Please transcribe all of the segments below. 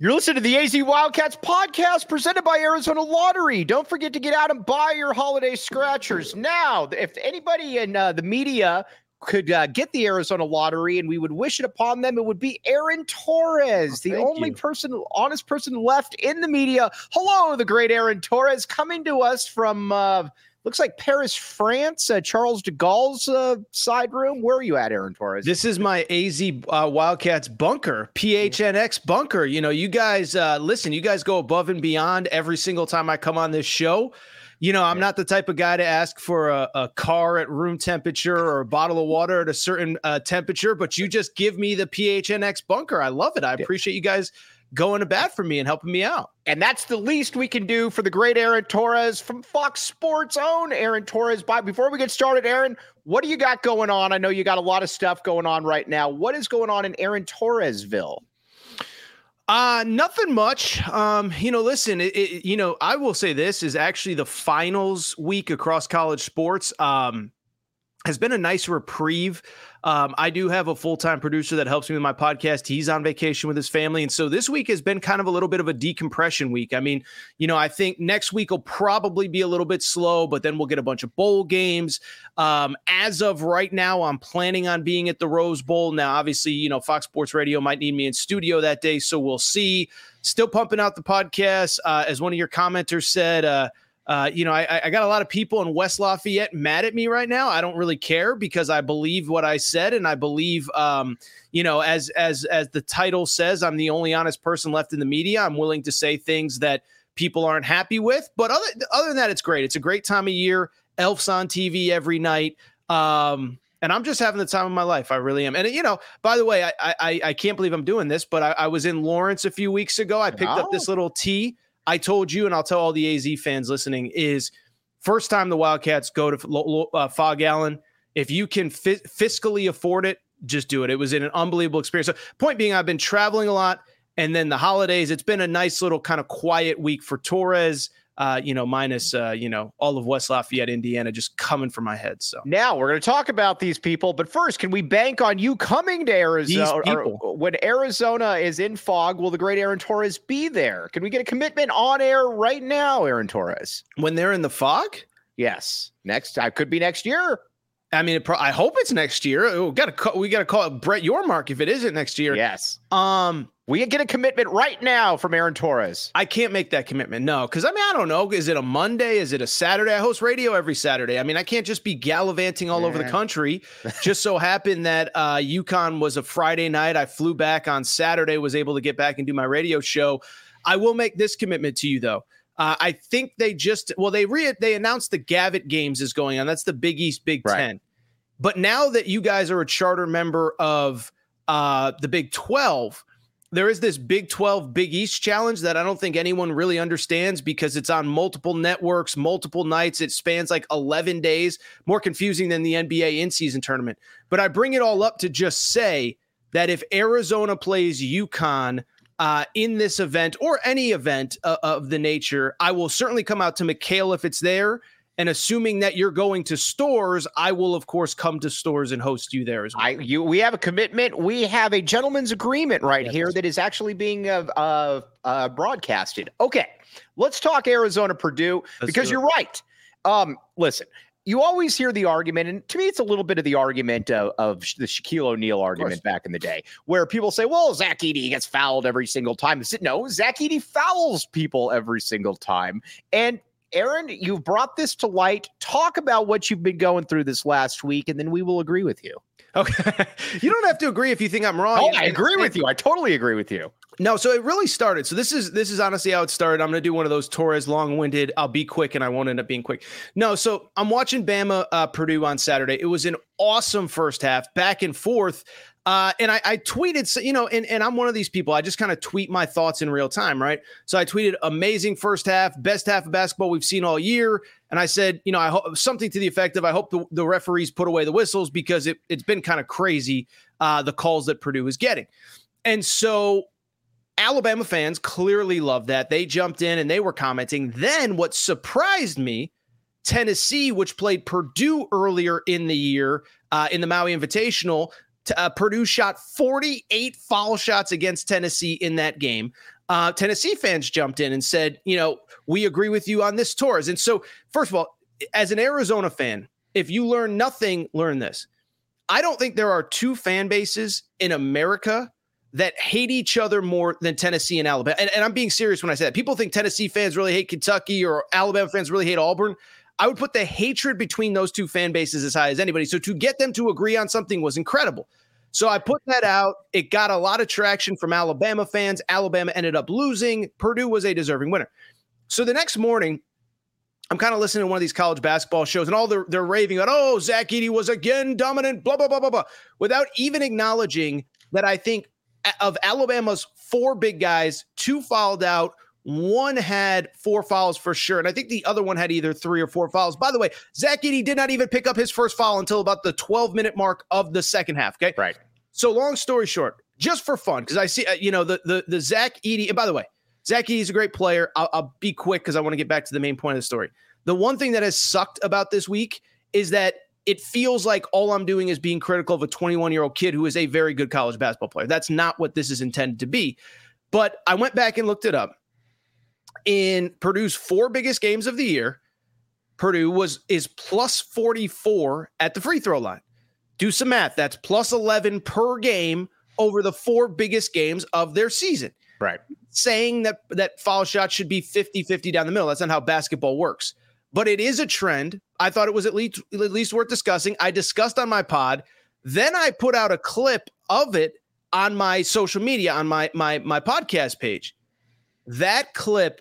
You're listening to the AZ Wildcats podcast presented by Arizona Lottery. Don't forget to get out and buy your holiday scratchers now. If anybody in uh, the media could uh, get the Arizona Lottery and we would wish it upon them, it would be Aaron Torres, the only you. person, honest person left in the media. Hello, the great Aaron Torres, coming to us from uh, looks like Paris, France, uh, Charles de Gaulle's uh, side room. Where are you at, Aaron Torres? This is my AZ uh, Wildcats bunker, PHNX bunker. You know, you guys uh, listen, you guys go above and beyond every single time I come on this show. You know, I'm not the type of guy to ask for a, a car at room temperature or a bottle of water at a certain uh, temperature, but you just give me the PHNX bunker. I love it. I appreciate you guys going to bat for me and helping me out. And that's the least we can do for the great Aaron Torres from Fox Sports own Aaron Torres. By before we get started, Aaron, what do you got going on? I know you got a lot of stuff going on right now. What is going on in Aaron Torresville? Uh, nothing much. Um, you know, listen, it, it, you know, I will say this is actually the finals week across college sports. Um, has been a nice reprieve. Um, I do have a full time producer that helps me with my podcast. He's on vacation with his family. And so this week has been kind of a little bit of a decompression week. I mean, you know, I think next week will probably be a little bit slow, but then we'll get a bunch of bowl games. Um, as of right now, I'm planning on being at the Rose Bowl. Now, obviously, you know, Fox Sports Radio might need me in studio that day. So we'll see. Still pumping out the podcast. Uh, as one of your commenters said, uh, uh, you know, I, I got a lot of people in West Lafayette mad at me right now. I don't really care because I believe what I said, and I believe, um, you know, as as as the title says, I'm the only honest person left in the media. I'm willing to say things that people aren't happy with, but other other than that, it's great. It's a great time of year. Elf's on TV every night. Um, and I'm just having the time of my life. I really am. And you know, by the way, I I, I can't believe I'm doing this, but I, I was in Lawrence a few weeks ago. I picked up this little tea I told you, and I'll tell all the AZ fans listening, is first time the Wildcats go to uh, Phog Allen. If you can fi- fiscally afford it, just do it. It was an unbelievable experience. So, point being, I've been traveling a lot, and then the holidays. It's been a nice little kind of quiet week for Torres uh, you know, minus, uh, you know, all of West Lafayette, Indiana, just coming for my head. So now we're going to talk about these people, but first, can we bank on you coming to Arizona? Or, when Arizona is in Phog, will the great Aaron Torres be there? Can we get a commitment on air right now, Aaron Torres? When they're in the Phog? Yes. Next, I could be next year. I mean, pro- I hope it's next year. We got to we got to call it Brett Yormark if it isn't next year. Yes. Um, we get a commitment right now from Aaron Torres. I can't make that commitment. No, because I mean, I don't know. Is it a Monday? Is it a Saturday? I host radio every Saturday. I mean, I can't just be gallivanting all yeah. over the country. just so happened that uh, UConn was a Friday night. I flew back on Saturday, was able to get back and do my radio show. I will make this commitment to you though. Uh, I think they just well they re they announced the Gavitt Games is going on. That's the Big East Big right. Ten. But now that you guys are a charter member of uh, the Big Twelve there is this Big 12 Big East challenge that I don't think anyone really understands because it's on multiple networks, multiple nights. It spans like 11 days, more confusing than the NBA in season tournament. But I bring it all up to just say that if Arizona plays UConn uh, in this event or any event uh, of the nature, I will certainly come out to McKale if it's there. And assuming that you're going to stores, I will of course come to stores and host you there as well. I you we have a commitment. We have a gentleman's agreement right Yes. here that is actually being uh, uh, uh, broadcasted. Okay, let's talk Arizona Purdue Let's because you're right. Um, listen, you always hear the argument, and to me, it's a little bit of the argument of, of the Shaquille O'Neal argument back in the day, where people say, "Well, Zach Edey gets fouled every single time." I said, "No, Zach Edey fouls people every single time." And Aaron, you've brought this to light. Talk about what you've been going through this last week, and then we will agree with you. Okay. you don't have to agree if you think I'm wrong. Oh, I agree with you. I totally agree with you. No, so it really started. So this is this is honestly how it started. I'm going to do one of those Torres long-winded. I'll be quick, and I won't end up being quick. No, so I'm watching Bama uh, Purdue on Saturday. It was an awesome first half, back and forth. Uh, and I, I tweeted, so, you know, and, and I'm one of these people. I just kind of tweet my thoughts in real time, right? So I tweeted, amazing first half, best half of basketball we've seen all year. And I said, you know, I hope something to the effect of, I hope the, the referees put away the whistles because it, it's been kind of crazy, uh, the calls that Purdue is getting. And so Alabama fans clearly loved that. They jumped in and they were commenting. Then what surprised me, Tennessee, which played Purdue earlier in the year uh, in the Maui Invitational, uh, Purdue shot 48 foul shots against Tennessee in that game. Uh, Tennessee fans jumped in and said, you know, we agree with you on this Torres. And so, first of all, as an Arizona fan, if you learn nothing, learn this. I don't think there are two fan bases in America that hate each other more than Tennessee and Alabama. And, and I'm being serious when I say that. People think Tennessee fans really hate Kentucky or Alabama fans really hate Auburn. I would put the hatred between those two fan bases as high as anybody. So to get them to agree on something was incredible. So I put that out. It got a lot of traction from Alabama fans. Alabama ended up losing. Purdue was a deserving winner. So the next morning, I'm kind of listening to one of these college basketball shows, and all they're, they're raving about, oh, Zach Edey was again dominant, blah, blah, blah, blah, blah, without even acknowledging that I think eh, of Alabama's four big guys, two fouled out. One had four fouls for sure. And I think the other one had either three or four fouls. By the way, Zach Edey did not even pick up his first foul until about the 12 minute mark of the second half. Okay. Right. So long story short, just for fun, because I see, uh, you know, the the the Zach Edey. And by the way, Zach Edey is a great player. I'll, I'll be quick because I want to get back to the main point of the story. The one thing that has sucked about this week is that it feels like all I'm doing is being critical of a 21 year old kid who is a very good college basketball player. That's not what this is intended to be. But I went back and looked it up. In Purdue's four biggest games of the year, Purdue was is plus 44 at the free throw line. Do some math. That's plus 11 per game over the four biggest games of their season. Right. Saying that that foul shot should be 50-50 down the middle. That's not how basketball works. But it is a trend. I thought it was at least at least worth discussing. I discussed on my pod. Then I put out a clip of it on my social media on my my my podcast page. That clip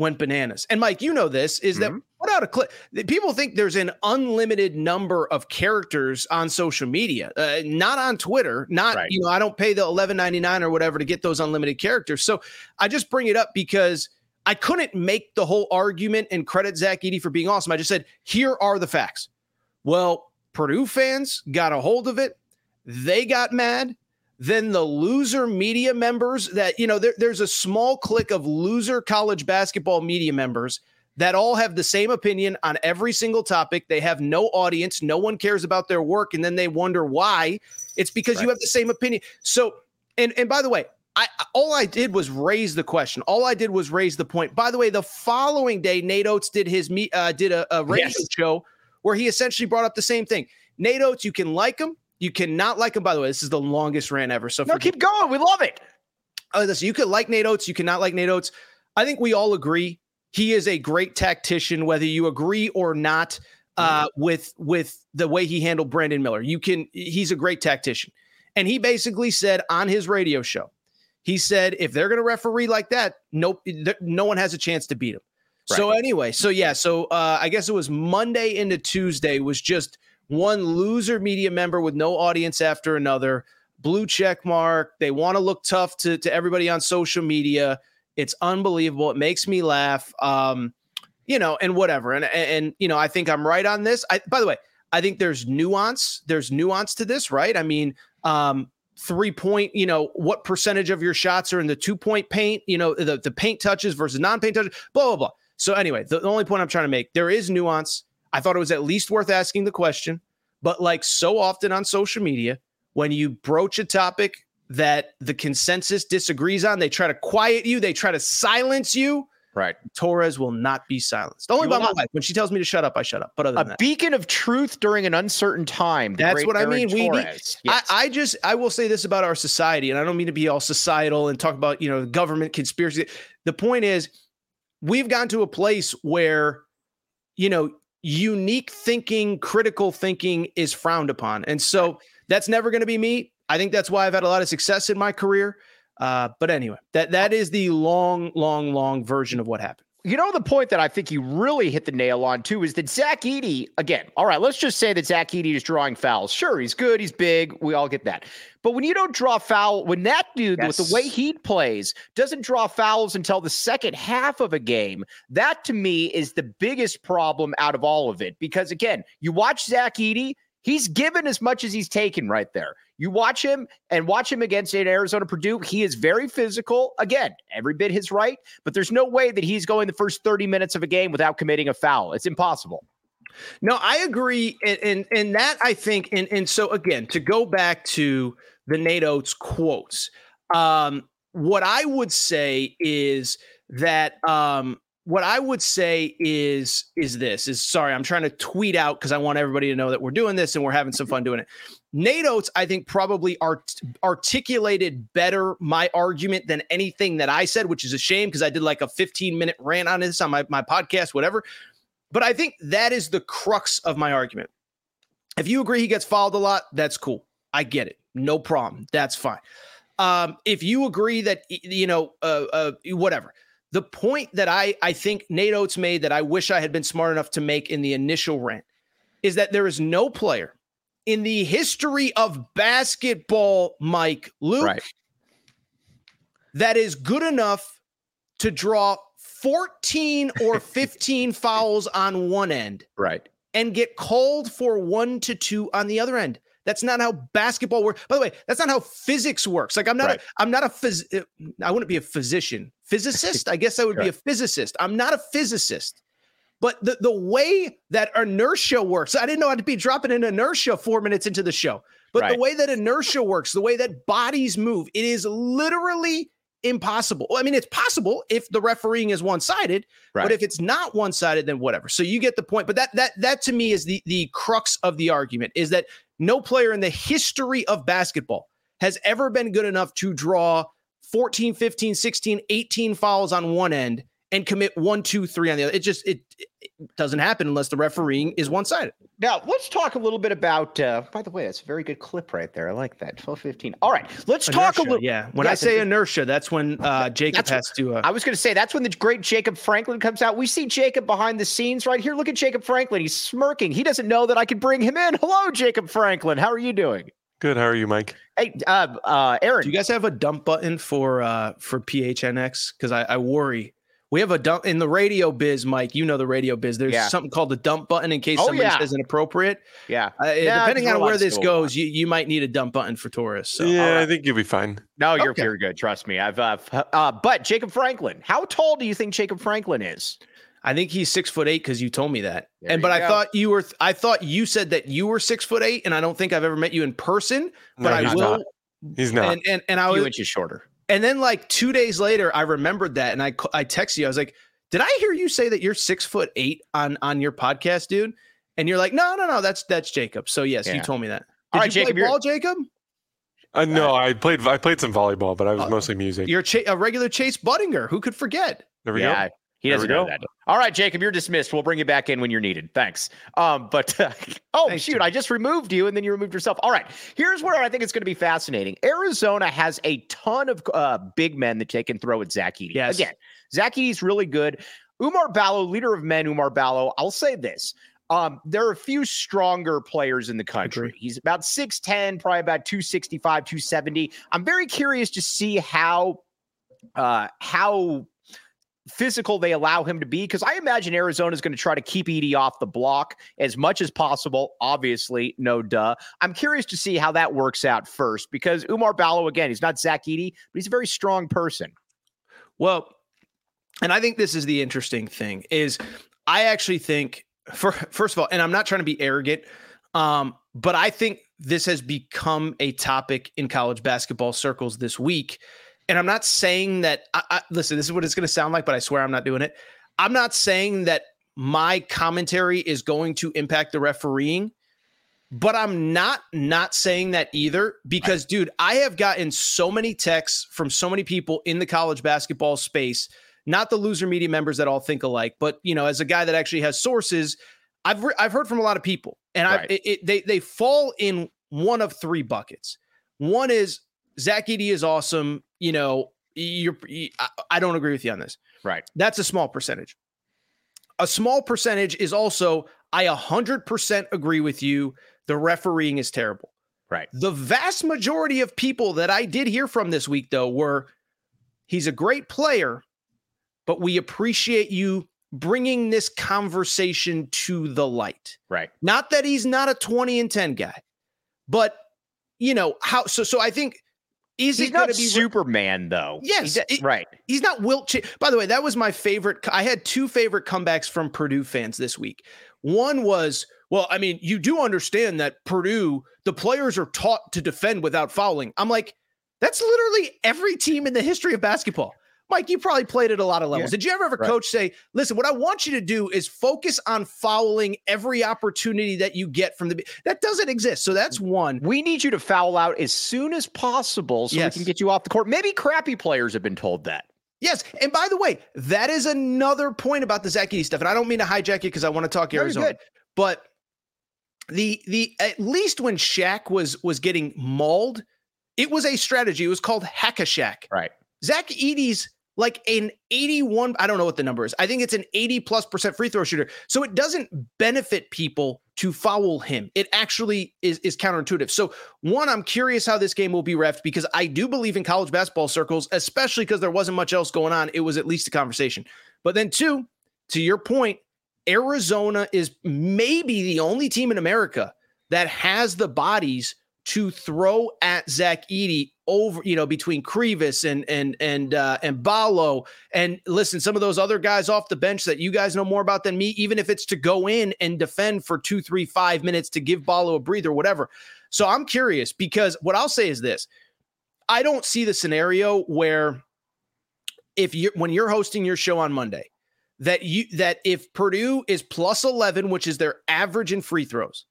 went bananas. And Mike, you know this is that Mhm. put out a clip. People think there's an unlimited number of characters on social media, uh, not on Twitter. Not Right. you know, I don't pay the 11.99 or whatever to get those unlimited characters. So I just bring it up because I couldn't make the whole argument and credit Zach Edey for being awesome. I just said, here are the facts. Well, Purdue fans got a hold of it. They got mad. Then the loser media members that, you know, there, there's a small clique of loser college basketball media members that all have the same opinion on every single topic. They have no audience. No one cares about their work. And then they wonder why. It's because you have the same opinion. So, and, and by the way, I all I did was raise the question. All I did was raise the point. By the way, the following day, Nate Oats did his meet uh, did a, a radio Yes. show where he essentially brought up the same thing. Nate Oats, you can like him, you cannot like him. By the way, this is the longest rant ever. So No, keep going. We love it. uh, listen, you could like Nate Oats, you cannot like Nate Oats. I think we all agree he is a great tactician, whether you agree or not uh, with with the way he handled Brandon Miller. You can he's a great tactician, and he basically said on his radio show, he said if they're going to referee like that, nope, no one has a chance to beat him. So anyway, so yeah, so uh, I guess it was Monday into Tuesday was just one loser media member with no audience after another blue check mark. They want to look tough to, to everybody on social media. It's unbelievable. It makes me laugh. Um, you know, and whatever. And, and and, you know, I think I'm right on this. I by the way, I think there's nuance. There's nuance to this, right? I mean, um, three point, you know, what percentage of your shots are in the two point paint, you know, the, the paint touches versus non-paint touches, blah, blah, blah. So anyway, the, the only point I'm trying to make, there is nuance. I thought it was at least worth asking the question, but like so often on social media, when you broach a topic that the consensus disagrees on, they try to quiet you, they try to silence you. Right. Torres will not be silenced. Only You by my not- wife. When she tells me to shut up, I shut up. But other A than that, beacon of truth during an uncertain time. That's great what I Aaron mean. We need- Torres. Yes. I, I just I will say this about our society, and I don't mean to be all societal and talk about you know government conspiracy. The point is, we've gone to a place where, you know, unique thinking, critical thinking is frowned upon, and so that's never going to be me. I think that's why I've had a lot of success in my career. Uh, but anyway, that that is the long, long, long version of what happened. You know, the point that I think you really hit the nail on too is that Zach Edey, again, all right, let's just say that Zach Edey is drawing fouls. Sure, he's good, he's big, we all get that. But when you don't draw foul, when that dude with the way he plays doesn't draw fouls until the second half of a game, that to me is the biggest problem out of all of it. Because again, you watch Zach Edey, he's given as much as he's taken right there. You watch him and watch him against Arizona Purdue. He is very physical. Again, every bit his right, but there's no way that he's going the first 30 minutes of a game without committing a foul. It's impossible. No, I agree, and and, and that I think, and and so again, to go back to the Nate Oats quotes, um, what I would say is that um, what I would say is is this is sorry, I'm trying to tweet out because I want everybody to know that we're doing this and we're having some fun doing it. Nate Oats, I think, probably art- articulated better my argument than anything that I said, which is a shame because I did like a 15 minute rant on this on my, my podcast, whatever. But I think that is the crux of my argument. If you agree he gets fouled a lot, that's cool. I get it. No problem. That's fine. Um, if you agree that you know, uh, uh, whatever. The point that I I think Nate Oats made that I wish I had been smart enough to make in the initial rant is that there is no player in the history of basketball, Mike Luke, Right. that is good enough to draw 14 or 15 fouls on one end Right. and get called for one to two on the other end. That's not how basketball works. By the way, that's not how physics works. Like I'm not Right. a I'm not a phys- uh, I wouldn't be a physician. Physicist? I guess I would be a physicist. I'm not a physicist. But the, the way that inertia works, I didn't know I'd be dropping in inertia four minutes into the show. But the way that inertia works, the way that bodies move, it is literally impossible. I mean, it's possible if the refereeing is one-sided, Right. but if it's not one-sided, then whatever. So you get the point. But that that that to me is the the crux of the argument is that no player in the history of basketball has ever been good enough to draw 14, 15, 16, 18 fouls on one end and commit one, two, three on the other. It just it, it doesn't happen unless the refereeing is one-sided. Now, let's talk a little bit about, uh, by the way, that's a very good clip right there. I like that. 1215. All right. Let's talk a Inertia, little. Yeah. When I say inertia, that's when uh, Jacob That's what- has to. Uh, I was going to say that's when the great Jacob Franklin comes out. We see Jacob behind the scenes right here. Look at Jacob Franklin. He's smirking. He doesn't know that I could bring him in. Hello, Jacob Franklin. How are you doing? Good. How are you, Mike? Hey, uh, uh, Aaron. Do you guys have a dump button for uh for PHNX? Because I, I worry. We have a dump in the radio biz, Mike. You know the radio biz. There's Yeah. something called the dump button in case Oh, somebody yeah. says inappropriate. yeah. Uh, Yeah, depending on where this do a lot. goes, you, you might need a dump button for Torres. So yeah, all right. I think you'll be fine. No, you're Okay. you're good. Trust me. I've uh, f- uh, but Jacob Franklin. How tall do you think Jacob Franklin is? I think he's six foot eight because you told me that. There and you but I thought you were. I thought you said that you were six foot eight, and I don't think I've ever met you in person. But No, I he's will. not. He's not. And and and I A few was, inches shorter. And then like two days later, I remembered that, and I I texted you. I was like, "Did I hear you say that you're six foot eight on on your podcast, dude?" And you're like, "No, no, no, that's that's Jacob." So yes, Yeah. you told me that. Did All right, you Jacob, play ball, Jacob? uh, no, I played. I played some volleyball, but I was Uh, mostly music. You're cha- a regular Chase Budinger. Who could forget? there we yeah, go. He doesn't know that. All right, Jacob, you're dismissed. We'll bring you back in when you're needed. Thanks. Um, but oh Thanks, shoot, Jacob. I just removed you, and then you removed yourself. All right, here's where I think it's going to be fascinating. Arizona has a ton of uh, big men that they can throw at Zach Edey. Yes. Again, Zach Edey's really good. Oumar Ballo, leader of men, Oumar Ballo. I'll say this. Um, there are a few stronger players in the country. Agree. He's about 6'10, probably about 265, 270. I'm very curious to see how uh how physical they allow him to be because I imagine Arizona is going to try to keep Edey off the block as much as possible. Obviously, no duh. I'm curious to see how that works out first because Oumar Ballo, again, he's not Zach Edey, but he's a very strong person. Well, and I think this is the interesting thing is I actually think for first of all, and I'm not trying to be arrogant, um, but I think this has become a topic in college basketball circles this week. And I'm not saying that. I, I, listen, this is what it's going to sound like, but I swear I'm not doing it. I'm not saying that my commentary is going to impact the refereeing, but I'm not not saying that either because, right. dude, I have gotten so many texts from so many people in the college basketball space not the loser media members that all think alike, but you know, as a guy that actually has sources, I've re- I've heard from a lot of people, and right. I it, they they fall in one of three buckets. One is Zach Edey is awesome. You know, you're you, I, I don't agree with you on this. Right. That's a small percentage. A small percentage is also I 100% agree with you. The refereeing is terrible. Right. The vast majority of people that I did hear from this week, though, were he's a great player, but we appreciate you bringing this conversation to the light. Right. Not that he's not a 20 and 10 guy, but you know, how so so I think is he's it not be Superman though? Yes, he's, right. He's not Wilt. Ch- By the way, that was my favorite. I had two favorite comebacks from Purdue fans this week. One was, well, I mean, you do understand that Purdue, the players are taught to defend without fouling. I'm like, that's literally every team in the history of basketball. Mike, you probably played at a lot of levels. Yeah. Did you ever have a right. coach say, listen, what I want you to do is focus on fouling every opportunity that you get from the that doesn't exist. So that's one. We need you to foul out as soon as possible so yes. we can get you off the court. Maybe crappy players have been told that. Yes. And by the way, that is another point about the Zach Edey stuff. And I don't mean to hijack it because I want to talk Arizona. But the the at least when Shaq was was getting mauled, it was a strategy. It was called hack a Shaq. Right. Zach Edey's like an 81 i don't know what the number is. I think it's an 80 plus percent free throw shooter. So it doesn't benefit people to foul him. It actually is, is counterintuitive. So one i'm curious how this game will be refed because i do believe in college basketball circles especially because there wasn't much else going on. It was at least a conversation. But then two to your point arizona is maybe the only team in america that has the bodies to throw at Zach Edey over, you know, between Krivas and and and uh, and Ballo. And listen, some of those other guys off the bench that you guys know more about than me, even if it's to go in and defend for two, three, five minutes to give Ballo a breather, whatever. So I'm curious because what I'll say is this: I don't see the scenario where if you when you're hosting your show on Monday, that you that if Purdue is plus 11, which is their average in free throws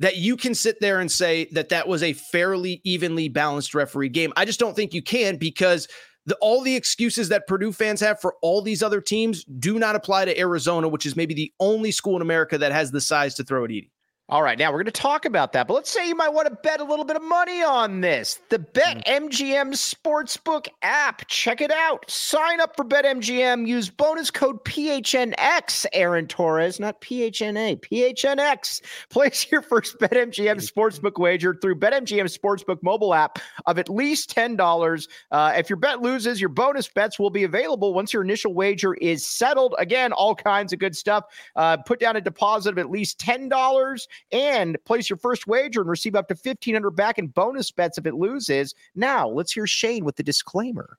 that you can sit there and say that that was a fairly evenly balanced referee game. I just don't think you can because the, all the excuses that Purdue fans have for all these other teams do not apply to Arizona, which is maybe the only school in America that has the size to throw at Edey. All right, now we're going to talk about that, but let's say you might want to bet a little bit of money on this. The BetMGM Sportsbook app. Check it out. Sign up for BetMGM. Use bonus code PHNX, Aaron Torres, not PHNA, PHNX. Place your first BetMGM Sportsbook wager through BetMGM Sportsbook mobile app of at least $10. Uh, if your bet loses, your bonus bets will be available once your initial wager is settled. Again, all kinds of good stuff. Uh, put down a deposit of at least $10 and place your first wager and receive up to 1500 back in bonus bets if it loses. Now, let's hear Shane with the disclaimer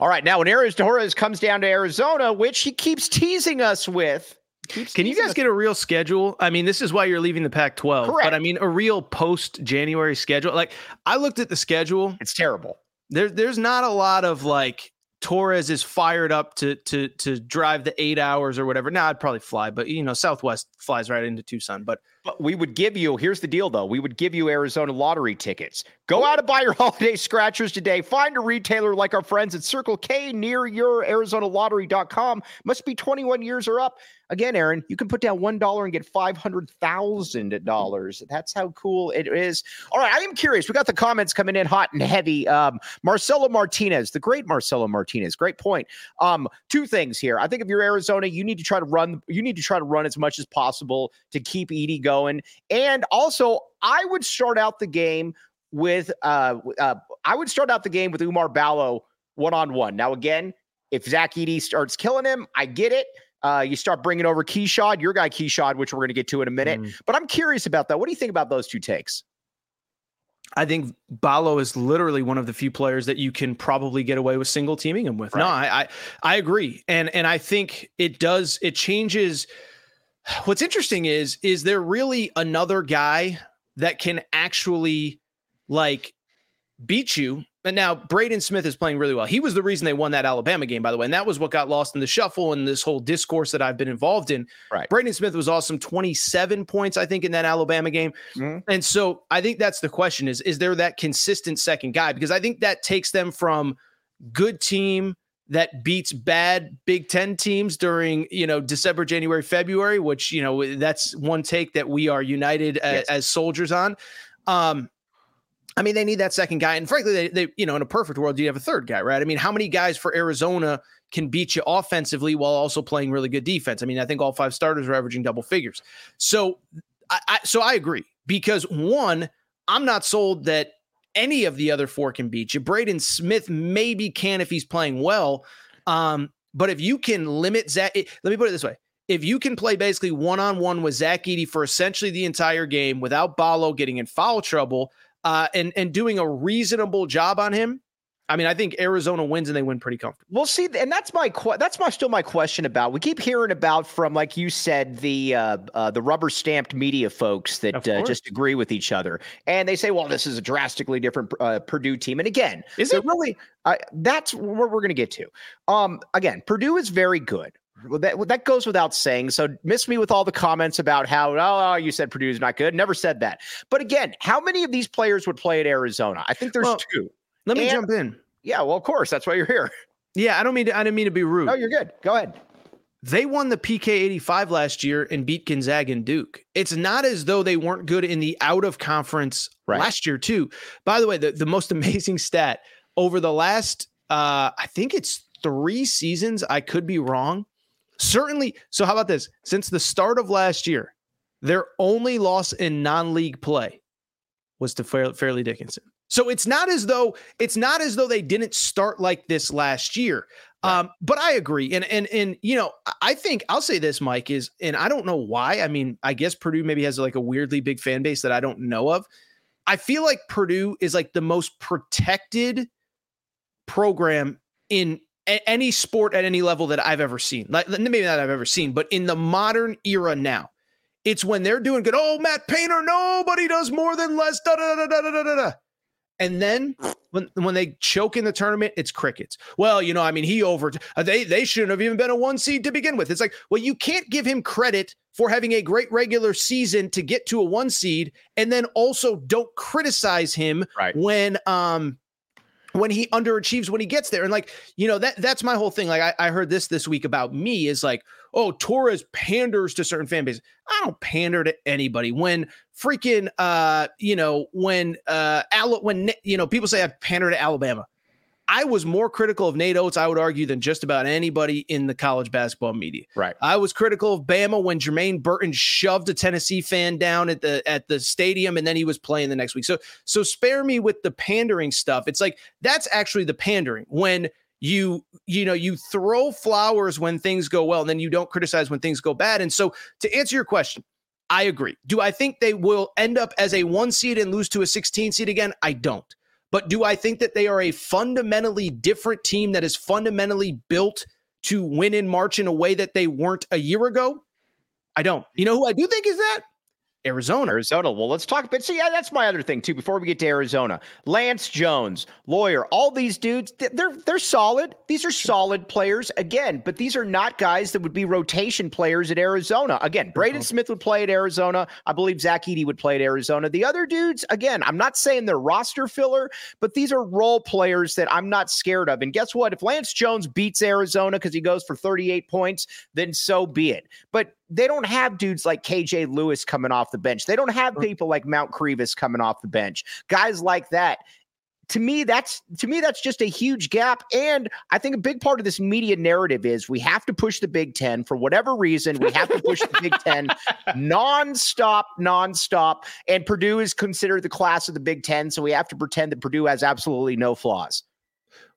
All right, now when Arizona Torres comes down to Arizona, which he keeps teasing us with. Can you guys us- get a real schedule? I mean, this is why you're leaving the Pac-12. Correct. But I mean, a real post-January schedule. Like I looked at the schedule. It's terrible. There, there's not a lot of like Torres is fired up to to to drive the eight hours or whatever. Now I'd probably fly, but you know, Southwest flies right into Tucson. But but we would give you, here's the deal though. We would give you Arizona lottery tickets. Go out and buy your holiday scratchers today. Find a retailer like our friends at Circle K near your ArizonaLottery.com. Must be 21 years or up. Again, Aaron, you can put down one dollar and get five hundred thousand dollars. That's how cool it is. All right, I am curious. We got the comments coming in hot and heavy. Um, Marcelo Martinez, the great Marcelo Martinez, great point. Um, two things here. I think if you're Arizona, you need to try to run. You need to try to run as much as possible to keep Edey going, and also I would start out the game with. Uh, uh, I would start out the game with Oumar Ballo one on one. Now again, if Zach Edey starts killing him, I get it. Uh, you start bringing over Keshad, your guy Keshad, which we're going to get to in a minute. Mm. But I'm curious about that. What do you think about those two takes? I think Ballo is literally one of the few players that you can probably get away with single teaming him with. Right. No, I, I I agree, and and I think it does. It changes. What's interesting is is there really another guy that can actually like beat you and now Braden Smith is playing really well. He was the reason they won that Alabama game, by the way. And that was what got lost in the shuffle and this whole discourse that I've been involved in. Right. Braden Smith was awesome, 27 points, I think, in that Alabama game. Mm-hmm. And so I think that's the question is, is there that consistent second guy? Because I think that takes them from good team that beats bad Big Ten teams during, you know, December, January, February, which, you know, that's one take that we are united yes. as, as soldiers on. Um, I mean, they need that second guy. And frankly, they, they, you know, in a perfect world, you have a third guy, right? I mean, how many guys for Arizona can beat you offensively while also playing really good defense? I mean, I think all five starters are averaging double figures. So, I, I so I agree because one, I'm not sold that any of the other four can beat you. Braden Smith maybe can if he's playing well. Um, but if you can limit Zach, let me put it this way. If you can play basically one on one with Zach Edey for essentially the entire game without Ballo getting in foul trouble, uh, and and doing a reasonable job on him, I mean, I think Arizona wins and they win pretty comfortably. We'll see, and that's my that's my still my question about. We keep hearing about from, like you said, the uh, uh, the rubber stamped media folks that uh, just agree with each other, and they say, "Well, this is a drastically different uh, Purdue team." And again, is it really? that's what we're going to get to. Um, again, Purdue is very good. Well, that that goes without saying. So miss me with all the comments about how oh you said Purdue's not good. Never said that. But again, how many of these players would play at Arizona? I think there's well, two. Let me and, jump in. Yeah, well, of course, that's why you're here. Yeah, I don't mean to, I didn't mean to be rude. No, you're good. Go ahead. They won the PK 85 last year and beat Gonzaga and Duke. It's not as though they weren't good in the out of conference right. last year, too. By the way, the, the most amazing stat over the last, uh, I think it's three seasons, I could be wrong. Certainly. So, how about this? Since the start of last year, their only loss in non league play was to Fairleigh Dickinson. So it's not as though it's not as though they didn't start like this last year. Right. Um, but I agree, and and and you know, I think I'll say this, Mike is, and I don't know why. I mean, I guess Purdue maybe has like a weirdly big fan base that I don't know of. I feel like Purdue is like the most protected program in any sport at any level that I've ever seen. Like maybe not I've ever seen, but in the modern era now, it's when they're doing good. Oh, Matt Painter, nobody does more than less. Da, da, da, da, da, da, da. And then when when they choke in the tournament, it's crickets. Well, you know, I mean, he over uh, they they shouldn't have even been a one seed to begin with. It's like, well, you can't give him credit for having a great regular season to get to a one seed, and then also don't criticize him right. when um when he underachieves when he gets there. And like, you know, that that's my whole thing. Like I, I heard this this week about me is like, oh, Torres panders to certain fan bases. I don't pander to anybody. When freaking uh, you know, when uh Al- when you know, people say I pander to Alabama. I was more critical of Nate Oats, I would argue, than just about anybody in the college basketball media. Right. I was critical of Bama when Jermaine Burton shoved a Tennessee fan down at the at the stadium and then he was playing the next week. So so spare me with the pandering stuff. It's like that's actually the pandering when you you know you throw flowers when things go well and then you don't criticize when things go bad. And so to answer your question, I agree. Do I think they will end up as a one seed and lose to a 16 seed again? I don't. But do I think that they are a fundamentally different team that is fundamentally built to win in March in a way that they weren't a year ago? I don't. You know who I do think is that? Arizona. Arizona. Well, let's talk. But see, yeah, that's my other thing too. Before we get to Arizona, Lance Jones, Loyer, all these dudes, they're they're solid. These are solid players again, but these are not guys that would be rotation players at Arizona. Again, Braden mm-hmm. Smith would play at Arizona. I believe Zach Edey would play at Arizona. The other dudes, again, I'm not saying they're roster filler, but these are role players that I'm not scared of. And guess what? If Lance Jones beats Arizona because he goes for 38 points, then so be it. But they don't have dudes like KJ Lewis coming off the bench. They don't have people like Mount Krivas coming off the bench. Guys like that. To me, that's to me, that's just a huge gap. And I think a big part of this media narrative is we have to push the Big Ten for whatever reason. We have to push the Big Ten nonstop, nonstop. And Purdue is considered the class of the Big Ten. So we have to pretend that Purdue has absolutely no flaws.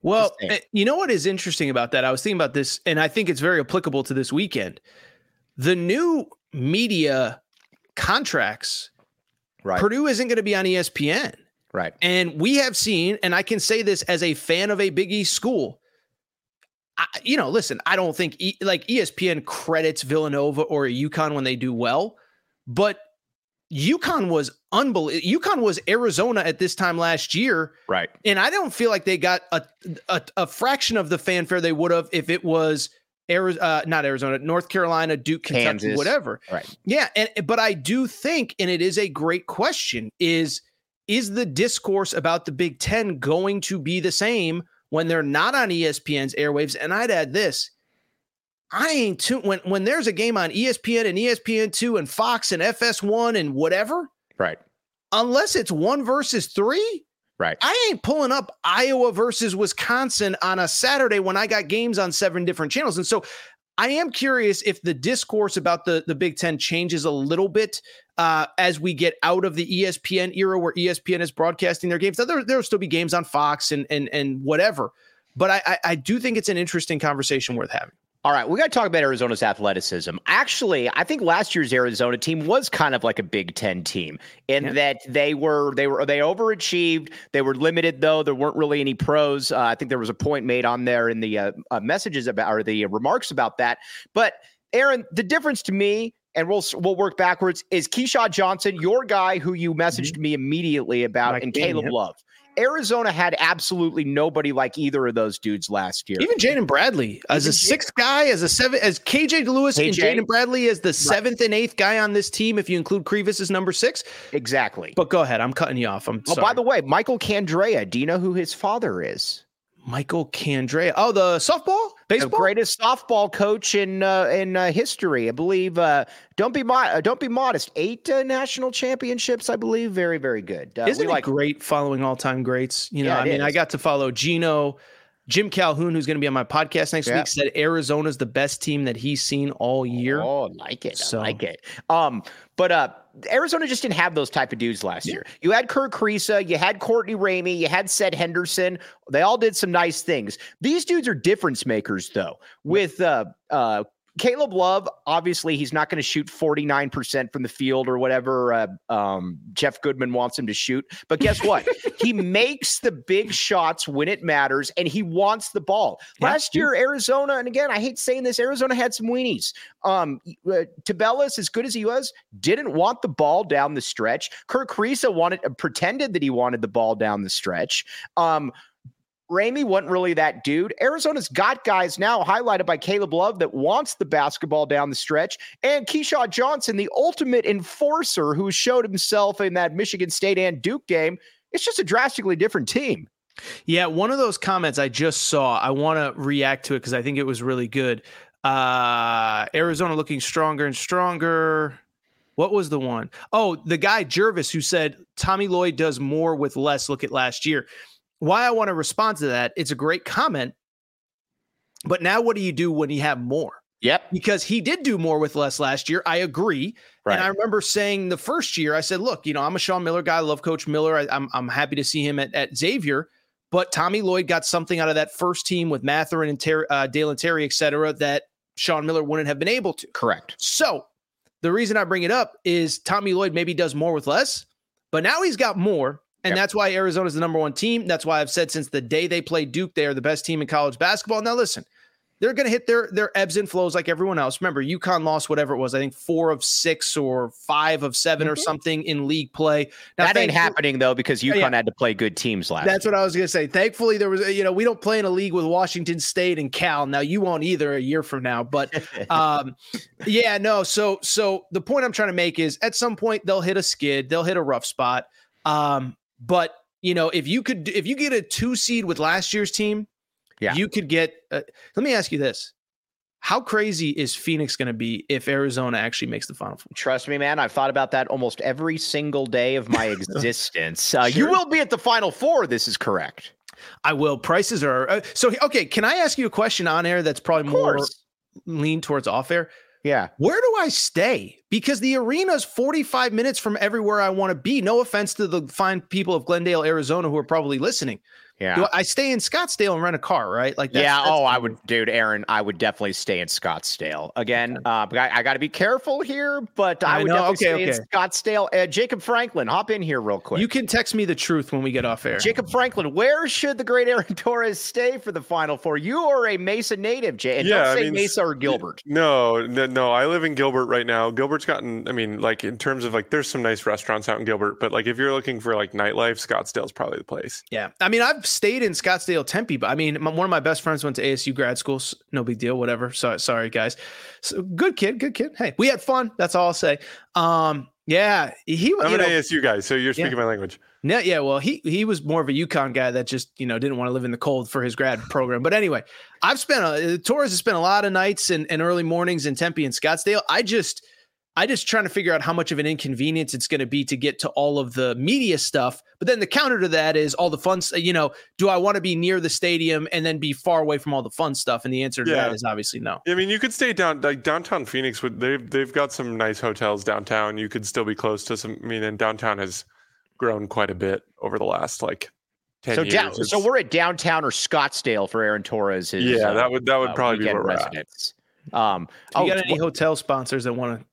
Well, eh, you know what is interesting about that? I was thinking about this, and I think it's very applicable to this weekend the new media contracts, right. Purdue isn't going to be on ESPN. Right. And we have seen, and I can say this as a fan of a Big East school. I, you know, listen, I don't think e, like ESPN credits Villanova or UConn when they do well, but UConn was unbelievable. UConn was Arizona at this time last year, right? And I don't feel like they got a a, a fraction of the fanfare they would have if it was Arizona, uh, not Arizona, North Carolina, Duke, Kentucky, Kansas. whatever. Right. Yeah, and but I do think, and it is a great question: is is the discourse about the Big Ten going to be the same when they're not on ESPN's airwaves? And I'd add this: I ain't too when when there's a game on ESPN and ESPN two and Fox and FS1 and whatever. Right. Unless it's one versus three, Right. I ain't pulling up Iowa versus Wisconsin on a Saturday when I got games on seven different channels. And so I am curious if the discourse about the, the Big Ten changes a little bit uh, as we get out of the ESPN era where ESPN is broadcasting their games. Now, there, there'll still be games on Fox and and and whatever. But I, I, I do think it's an interesting conversation worth having. All right, we got to talk about Arizona's athleticism. Actually, I think last year's Arizona team was kind of like a Big Ten team in yeah. that they were they were they overachieved. They were limited though. There weren't really any pros. Uh, I think there was a point made on there in the uh, uh, messages about or the remarks about that. But Aaron, the difference to me and we'll we'll work backwards. Is Keshad Johnson your guy who you messaged mm-hmm. me immediately about, and Caleb Love? Arizona had absolutely nobody like either of those dudes last year. Even Jaden Bradley as Even a sixth guy, as a seven, as KJ Lewis KJ, and Jaden Bradley as the seventh and eighth guy on this team. If you include Krivas as number six, exactly. But go ahead, I'm cutting you off. I'm. Oh, by the way, Michael Candrea. Do you know who his father is? Michael Candrea. Oh, the softball, baseball, the greatest softball coach in uh, in uh, history, I believe. Uh, don't be mo- uh, don't be modest. Eight uh, national championships, I believe. Very very good. Uh, Isn't it like- great following all time greats? You know, yeah, I mean, is. I got to follow Gino. Jim Calhoun, who's going to be on my podcast next yeah. week, said Arizona's the best team that he's seen all year. Oh, like it. So. I like it. Um, but uh, Arizona just didn't have those type of dudes last yeah. year. You had Kerr Kriisa, you had Courtney Ramey, you had Seth Henderson. They all did some nice things. These dudes are difference makers, though. With uh, uh, Caleb Love, obviously, he's not going to shoot 49% from the field or whatever uh, um, Jeff Goodman wants him to shoot. But guess what? He makes the big shots when it matters and he wants the ball. Yeah. Last year, Arizona, and again, I hate saying this, Arizona had some weenies. Um, uh, Tubelis, as good as he was, didn't want the ball down the stretch. Kerr Kriisa wanted, uh, pretended that he wanted the ball down the stretch. Um, Ramey wasn't really that dude. Arizona's got guys now highlighted by Caleb Love that wants the basketball down the stretch, and Keshad Johnson, the ultimate enforcer who showed himself in that Michigan State and Duke game. It's just a drastically different team. Yeah, one of those comments I just saw, I want to react to it because I think it was really good. Uh, Arizona looking stronger and stronger. What was the one? Oh, the guy Jervis who said Tommy Lloyd does more with less. Look at last year why I want to respond to that. It's a great comment. But now what do you do when you have more? Yep. Because he did do more with less last year. I agree. Right. And I remember saying the first year, I said, look, you know, I'm a Sean Miller guy. I love Coach Miller. I, am I'm, I'm happy to see him at, at Xavier. But Tommy Lloyd got something out of that first team with Mathurin and Ter- uh, Dalen Terry, et cetera, that Sean Miller wouldn't have been able to. Correct. So the reason I bring it up is Tommy Lloyd maybe does more with less, but now he's got more. And yep. that's why Arizona's the number one team. That's why I've said since the day they played Duke, they are the best team in college basketball. Now, listen, they're going to hit their their ebbs and flows like everyone else. Remember, UConn lost whatever it was. I think four of six or five of 7 mm-hmm. or something in league play. Now, that ain't happening though because UConn yeah, had to play good teams last. That's year. what I was going to say. Thankfully, there was you know we don't play in a league with Washington State and Cal. Now you won't either a year from now, but um, yeah, no. So so the point I'm trying to make is at some point they'll hit a skid, they'll hit a rough spot. Um, but you know if you could if you get a two seed with last year's team yeah. You could get, uh, let me ask you this. How crazy is Phoenix going to be if Arizona actually makes the final four? Trust me, man. I've thought about that almost every single day of my existence. Uh, sure. You will be at the final four. This is correct. I will. Prices are uh, so okay. Can I ask you a question on air that's probably more lean towards off air? Yeah. Where do I stay? Because the arena is 45 minutes from everywhere I want to be. No offense to the fine people of Glendale, Arizona, who are probably listening. Yeah. Do I stay in Scottsdale and rent a car, right? Like, that's, yeah. That's oh, I would, dude, Aaron, I would definitely stay in Scottsdale again. Uh, I, I got to be careful here, but I, I would know. definitely okay, stay okay. in Scottsdale. Uh, Jacob Franklin, hop in here real quick. You can text me the truth when we get off air. Jacob Franklin, where should the great Aaron Torres stay for the Final Four? You are a Mesa native, Jay. And yeah, don't say I mean, Mesa or Gilbert. No, no, no. I live in Gilbert right now. Gilbert's gotten, I mean, like in terms of like, there's some nice restaurants out in Gilbert, but like if you're looking for like nightlife, Scottsdale's probably the place. Yeah. I mean, I've stayed in Scottsdale Tempe. But I mean, one of my best friends went to ASU grad school. So no big deal, whatever. Sorry, sorry, guys. So good kid, good kid. Hey, we had fun. That's all I'll say. Um, yeah, he. I'm an know, ASU guy, so you're speaking yeah. my language. Yeah, yeah. Well, he he was more of a UConn guy that just you know didn't want to live in the cold for his grad program. But anyway, I've spent a Torres has spent a lot of nights and, and early mornings in Tempe and Scottsdale. I just I just trying to figure out how much of an inconvenience it's going to be to get to all of the media stuff. But then the counter to that is all the fun. You know, do I want to be near the stadium and then be far away from all the fun stuff? And the answer to yeah. that is obviously no. I mean, you could stay down like downtown Phoenix. Would they've they've got some nice hotels downtown. You could still be close to some. I mean, and downtown has grown quite a bit over the last like so down, so we're at downtown or Scottsdale for Aaron Torres. yeah, that would that would uh, probably be where residents. we're at. Um, you oh, got any hotel sponsors that want to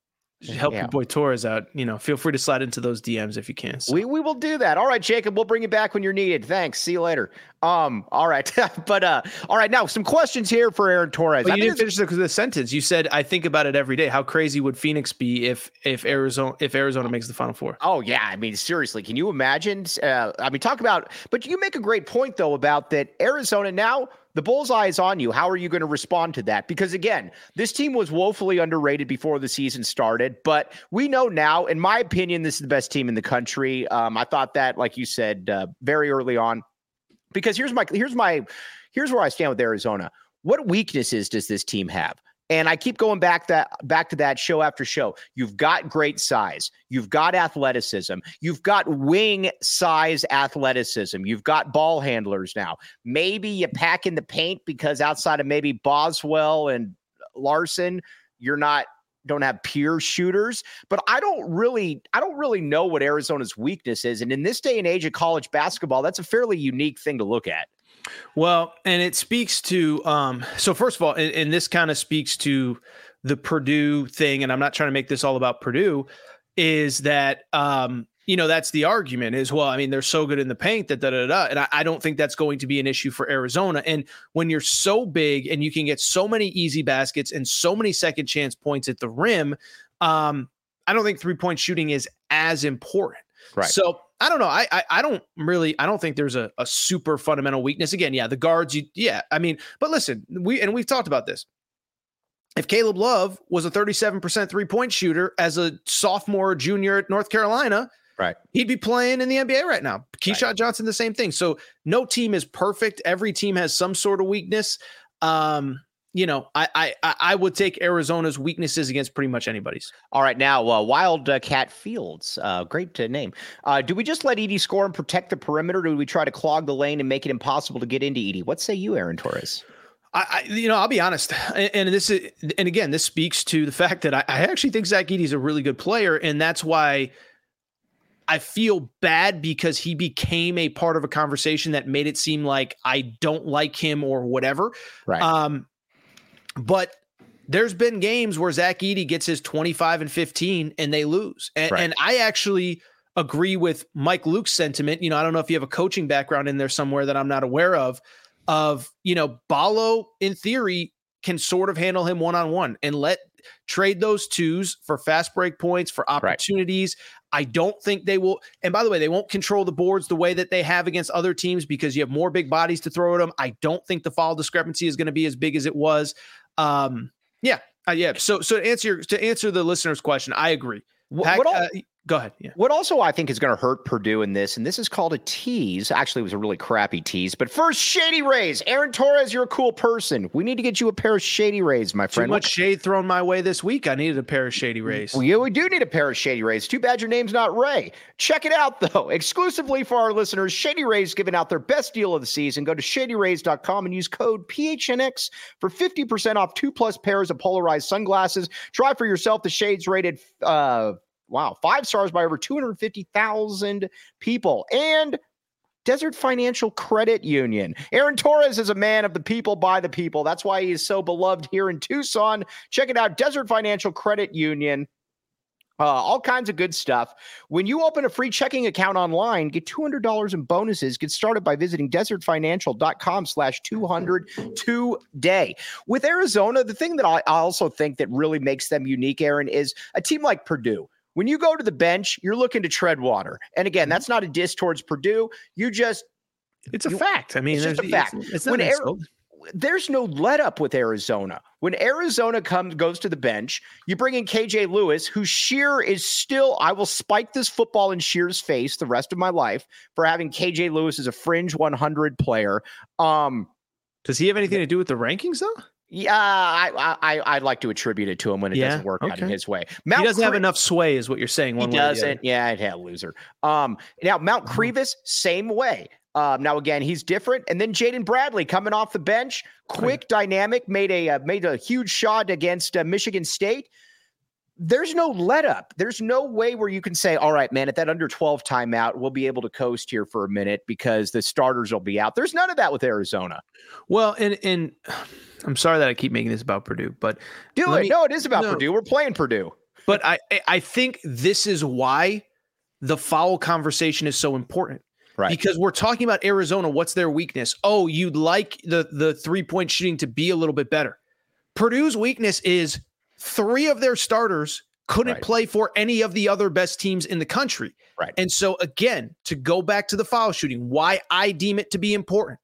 help yeah. your boy Torres out, you know, feel free to slide into those DMs if you can. So. We we will do that. All right, Jacob, we'll bring you back when you're needed. Thanks. See you later. Um, all right. but uh all right, now some questions here for Aaron Torres. Well, you didn't finish the, the, sentence. You said I think about it every day. How crazy would Phoenix be if if Arizona if Arizona makes the final four? Oh yeah. I mean, seriously, can you imagine? Uh, I mean, talk about but you make a great point though about that Arizona now the bullseye is on you. How are you going to respond to that? Because again, this team was woefully underrated before the season started, but we know now, in my opinion, this is the best team in the country. Um, I thought that, like you said, uh, very early on. Because here's my here's my here's where I stand with Arizona. What weaknesses does this team have? And I keep going back that back to that show after show. You've got great size. You've got athleticism. You've got wing size athleticism. You've got ball handlers now. Maybe you pack in the paint because outside of maybe Boswell and Larson, you're not don't have pure shooters, but I don't really I don't really know what Arizona's weakness is. And in this day and age of college basketball, that's a fairly unique thing to look at. Well, and it speaks to um so first of all, and, and this kind of speaks to the Purdue thing, and I'm not trying to make this all about Purdue, is that um you know that's the argument is well i mean they're so good in the paint that da da da and I, I, don't think that's going to be an issue for arizona. And when you're so big and you can get so many easy baskets and so many second chance points at the rim um i don't think three point shooting is as important. Right. So I don't know. I, I, I don't really. I don't think there's a, a super fundamental weakness. Again, yeah, the guards. You, yeah. I mean, but listen, we and we've talked about this. If Caleb Love was a 37% three point shooter as a sophomore, junior at North Carolina, right, he'd be playing in the NBA right now. Keshad right. Johnson, the same thing. So no team is perfect. Every team has some sort of weakness. Um, you know, I I I would take Arizona's weaknesses against pretty much anybody's. All right, now uh, Wildcat Fields, uh, great to name. Uh, do we just let Edey score and protect the perimeter? Or do we try to clog the lane and make it impossible to get into Edey? What say you, Aaron Torres? I, I, you know, I'll be honest, and, and, this is, and again, this speaks to the fact that I, I actually think Zach Edey is a really good player, and that's why I feel bad because he became a part of a conversation that made it seem like I don't like him or whatever. Right. Um, but there's been games where Zach Edey gets his 25 and 15 and they lose. And, right. and, I actually agree with Mike Luke's sentiment. You know, I don't know if you have a coaching background in there somewhere that I'm not aware of, of, you know, Ballo in theory can sort of handle him one on one and let trade those twos for fast break points for opportunities. Right. I don't think they will. And by the way, they won't control the boards the way that they have against other teams because you have more big bodies to throw at them. I don't think the foul discrepancy is going to be as big as it was. Um, yeah, uh, yeah. So, so to answer your, to answer the listener's question, I agree. Pack, what all, uh, Go ahead. Yeah. What also I think is going to hurt Purdue in this, and this is called a tease. Actually, it was a really crappy tease. But first, Shady Rays. Aaron Torres, you're a cool person. We need to get you a pair of Shady Rays, my friend. Too much shade thrown my way this week. I needed a pair of Shady Rays. Well, yeah, we do need a pair of Shady Rays. Too bad your name's not Ray. Check it out, though. Exclusively for our listeners, Shady Rays giving out their best deal of the season. Go to shadyrays.com and use code PHNX for 50% off two plus pairs of polarized sunglasses. Try for yourself the shades rated uh, Wow, five stars by over 250,000 people. And Desert Financial Credit Union. Aaron Torres is a man of the people by the people. That's why he is so beloved here in Tucson. Check it out Desert Financial Credit Union. Uh, all kinds of good stuff. When you open a free checking account online, get $200 in bonuses. Get started by visiting desertfinancial.com slash 200 today. With Arizona, the thing that I also think that really makes them unique, Aaron, is a team like Purdue. When you go to the bench, you're looking to tread water. And again, mm-hmm. that's not a diss towards Purdue. You just it's a you, fact. I mean, it's just a fact. It's, it's when Ari- there's no let up with Arizona. When Arizona comes goes to the bench, you bring in KJ Lewis, who Scheer is still. I will spike this football in Scheer's face the rest of my life for having KJ Lewis as a fringe 100 player. Um, Does he have anything to do with the rankings though? Yeah, I, I I'd like to attribute it to him when it yeah, doesn't work okay. out in his way. Mount he doesn't Cre- have enough sway, is what you're saying. One he doesn't. Yeah, I'd have loser. Um, now Mount mm-hmm. Same way. Um, now again, he's different, and then Jaden Bradley coming off the bench, quick, right. dynamic, made a uh, made a huge shot against uh, Michigan State. There's no let up. There's no way where you can say, "All right, man, at that under 12 timeout, we'll be able to coast here for a minute because the starters will be out." There's none of that with Arizona. Well, and and I'm sorry that I keep making this about Purdue, but do it. Me, no, it is about no. Purdue. We're playing Purdue. But I I think this is why the foul conversation is so important. Right. Because we're talking about Arizona. What's their weakness? Oh, you'd like the the three point shooting to be a little bit better. Purdue's weakness is three of their starters couldn't right. play for any of the other best teams in the country. Right. And so again, to go back to the foul shooting, why I deem it to be important.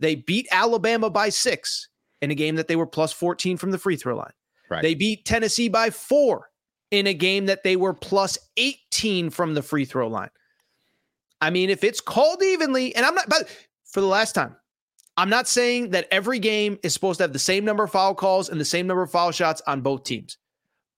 They beat Alabama by 6 in a game that they were plus 14 from the free throw line. Right. They beat Tennessee by four in a game that they were plus 18 from the free throw line. I mean, if it's called evenly, and I'm not, but for the last time, I'm not saying that every game is supposed to have the same number of foul calls and the same number of foul shots on both teams,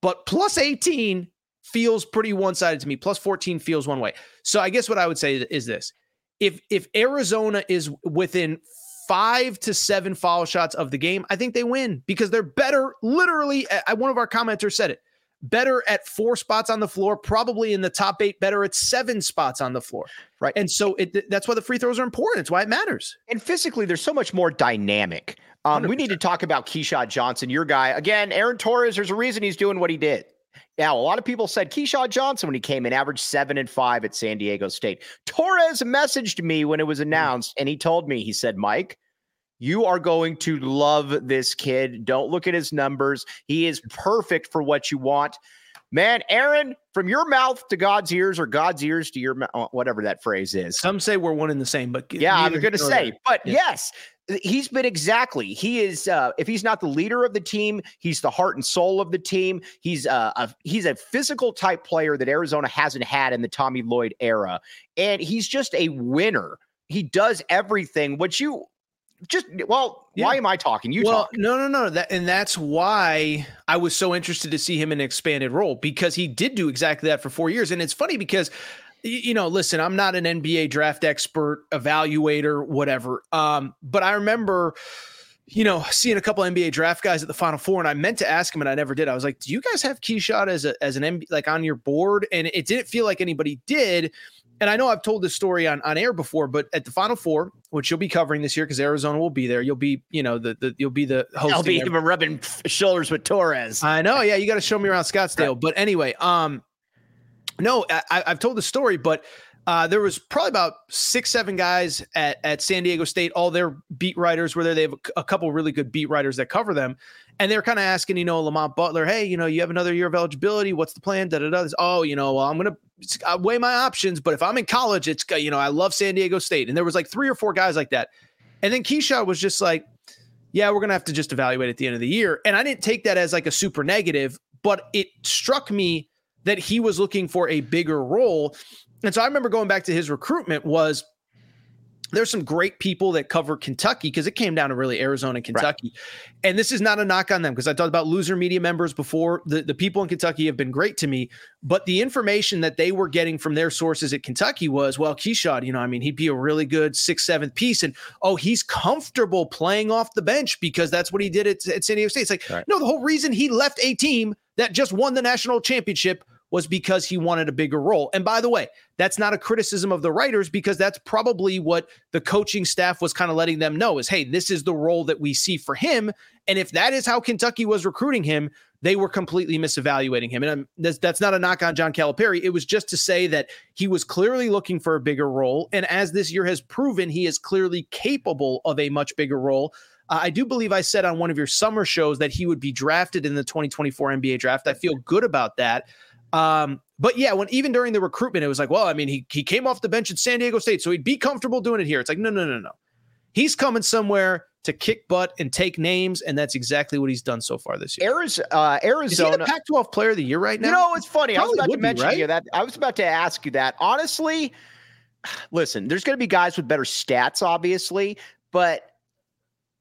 but plus 18 feels pretty one sided to me. Plus 14 feels one way. So I guess what I would say is this if if Arizona is within five to seven foul shots of the game, I think they win because they're better. Literally, one of our commenters said it better at four spots on the floor, probably in the top eight, better at seven spots on the floor. Right. And so it, that's why the free throws are important. It's why it matters. And physically, they're so much more dynamic. Um, we need to talk about Keshad Johnson, your guy. Again, Aaron Torres, there's a reason he's doing what he did. Now, a lot of people said Keshad Johnson when he came in averaged seven and five at San Diego State. Torres messaged me when it was announced, and he told me, he said, Mike, you are going to love this kid. Don't look at his numbers. He is perfect for what you want. Man, Aaron, from your mouth to God's ears or God's ears to your mouth, whatever that phrase is. Some say we're one in the same, but yeah, I'm going to say, but yeah. yes, he's been exactly. He is. Uh, if he's not the leader of the team, he's the heart and soul of the team. He's uh, a he's a physical type player that Arizona hasn't had in the Tommy Lloyd era, and he's just a winner. He does everything. What you just well, yeah. why am I talking? You well, talk. no, no, no. That and that's why I was so interested to see him in an expanded role because he did do exactly that for four years. And it's funny because you know, listen, I'm not an NBA draft expert, evaluator, whatever. Um, but I remember, you know, seeing a couple NBA draft guys at the Final Four, and I meant to ask him, and I never did. I was like, "Do you guys have Keshad as a as an NBA like on your board?" And it didn't feel like anybody did and I know I've told this story on, on air before, but at the Final Four, which you'll be covering this year because Arizona will be there, you'll be, you know, the, the you'll be the host. I'll be even rubbing shoulders with Torres. I know, yeah, you got to show me around Scottsdale. But anyway, um, no, I, have told the story, but Uh, there was probably about six, seven guys at, at San Diego State. All their beat writers were there. They have a, a couple really good beat writers that cover them. And they're kind of asking, you know, Lamont Butler, hey, you know, you have another year of eligibility. What's the plan? Da da da. Oh, you know, well, I'm to weigh my options. But if I'm in college, it's, you know, I love San Diego State. And there was like three or four guys like that. And then Keshad was just like, yeah, we're to have to just evaluate at the end of the year. And I didn't take that as like a super negative, but it struck me that he was looking for a bigger role. And so I remember going back to his recruitment was there's some great people that cover Kentucky because it came down to really Arizona and Kentucky. Right. And this is not a knock on them because I talked about loser media members before. The, the people in Kentucky have been great to me, but the information that they were getting from their sources at Kentucky was, well, Keshad, you know, I mean, he'd be a really good sixth, seventh piece. And oh, he's comfortable playing off the bench because that's what he did at, at San Diego State. It's like, right. no, the whole reason he left a team that just won the national championship was because he wanted a bigger role. And by the way, that's not a criticism of the writers because that's probably what the coaching staff was kind of letting them know is, hey, this is the role that we see for him. And if that is how Kentucky was recruiting him, they were completely misevaluating him. And that's, that's not a knock on John Calipari. It was just to say that he was clearly looking for a bigger role. And as this year has proven, he is clearly capable of a much bigger role. Uh, I do believe I said on one of your summer shows that he would be drafted in the 2024 NBA draft. I feel good about that. Um, but yeah, when even during the recruitment, it was like, well, I mean, he he came off the bench at San Diego State, so he'd be comfortable doing it here. It's like, no, no, no, no. He's coming somewhere to kick butt and take names, and that's exactly what he's done so far this year. Arizona, uh, Arizona, is he the Pac-12 Player of the Year right now? You know, it's funny. Probably I was about to mention be, right? you that. I was about to ask you that. Honestly, listen, there's going to be guys with better stats, obviously, but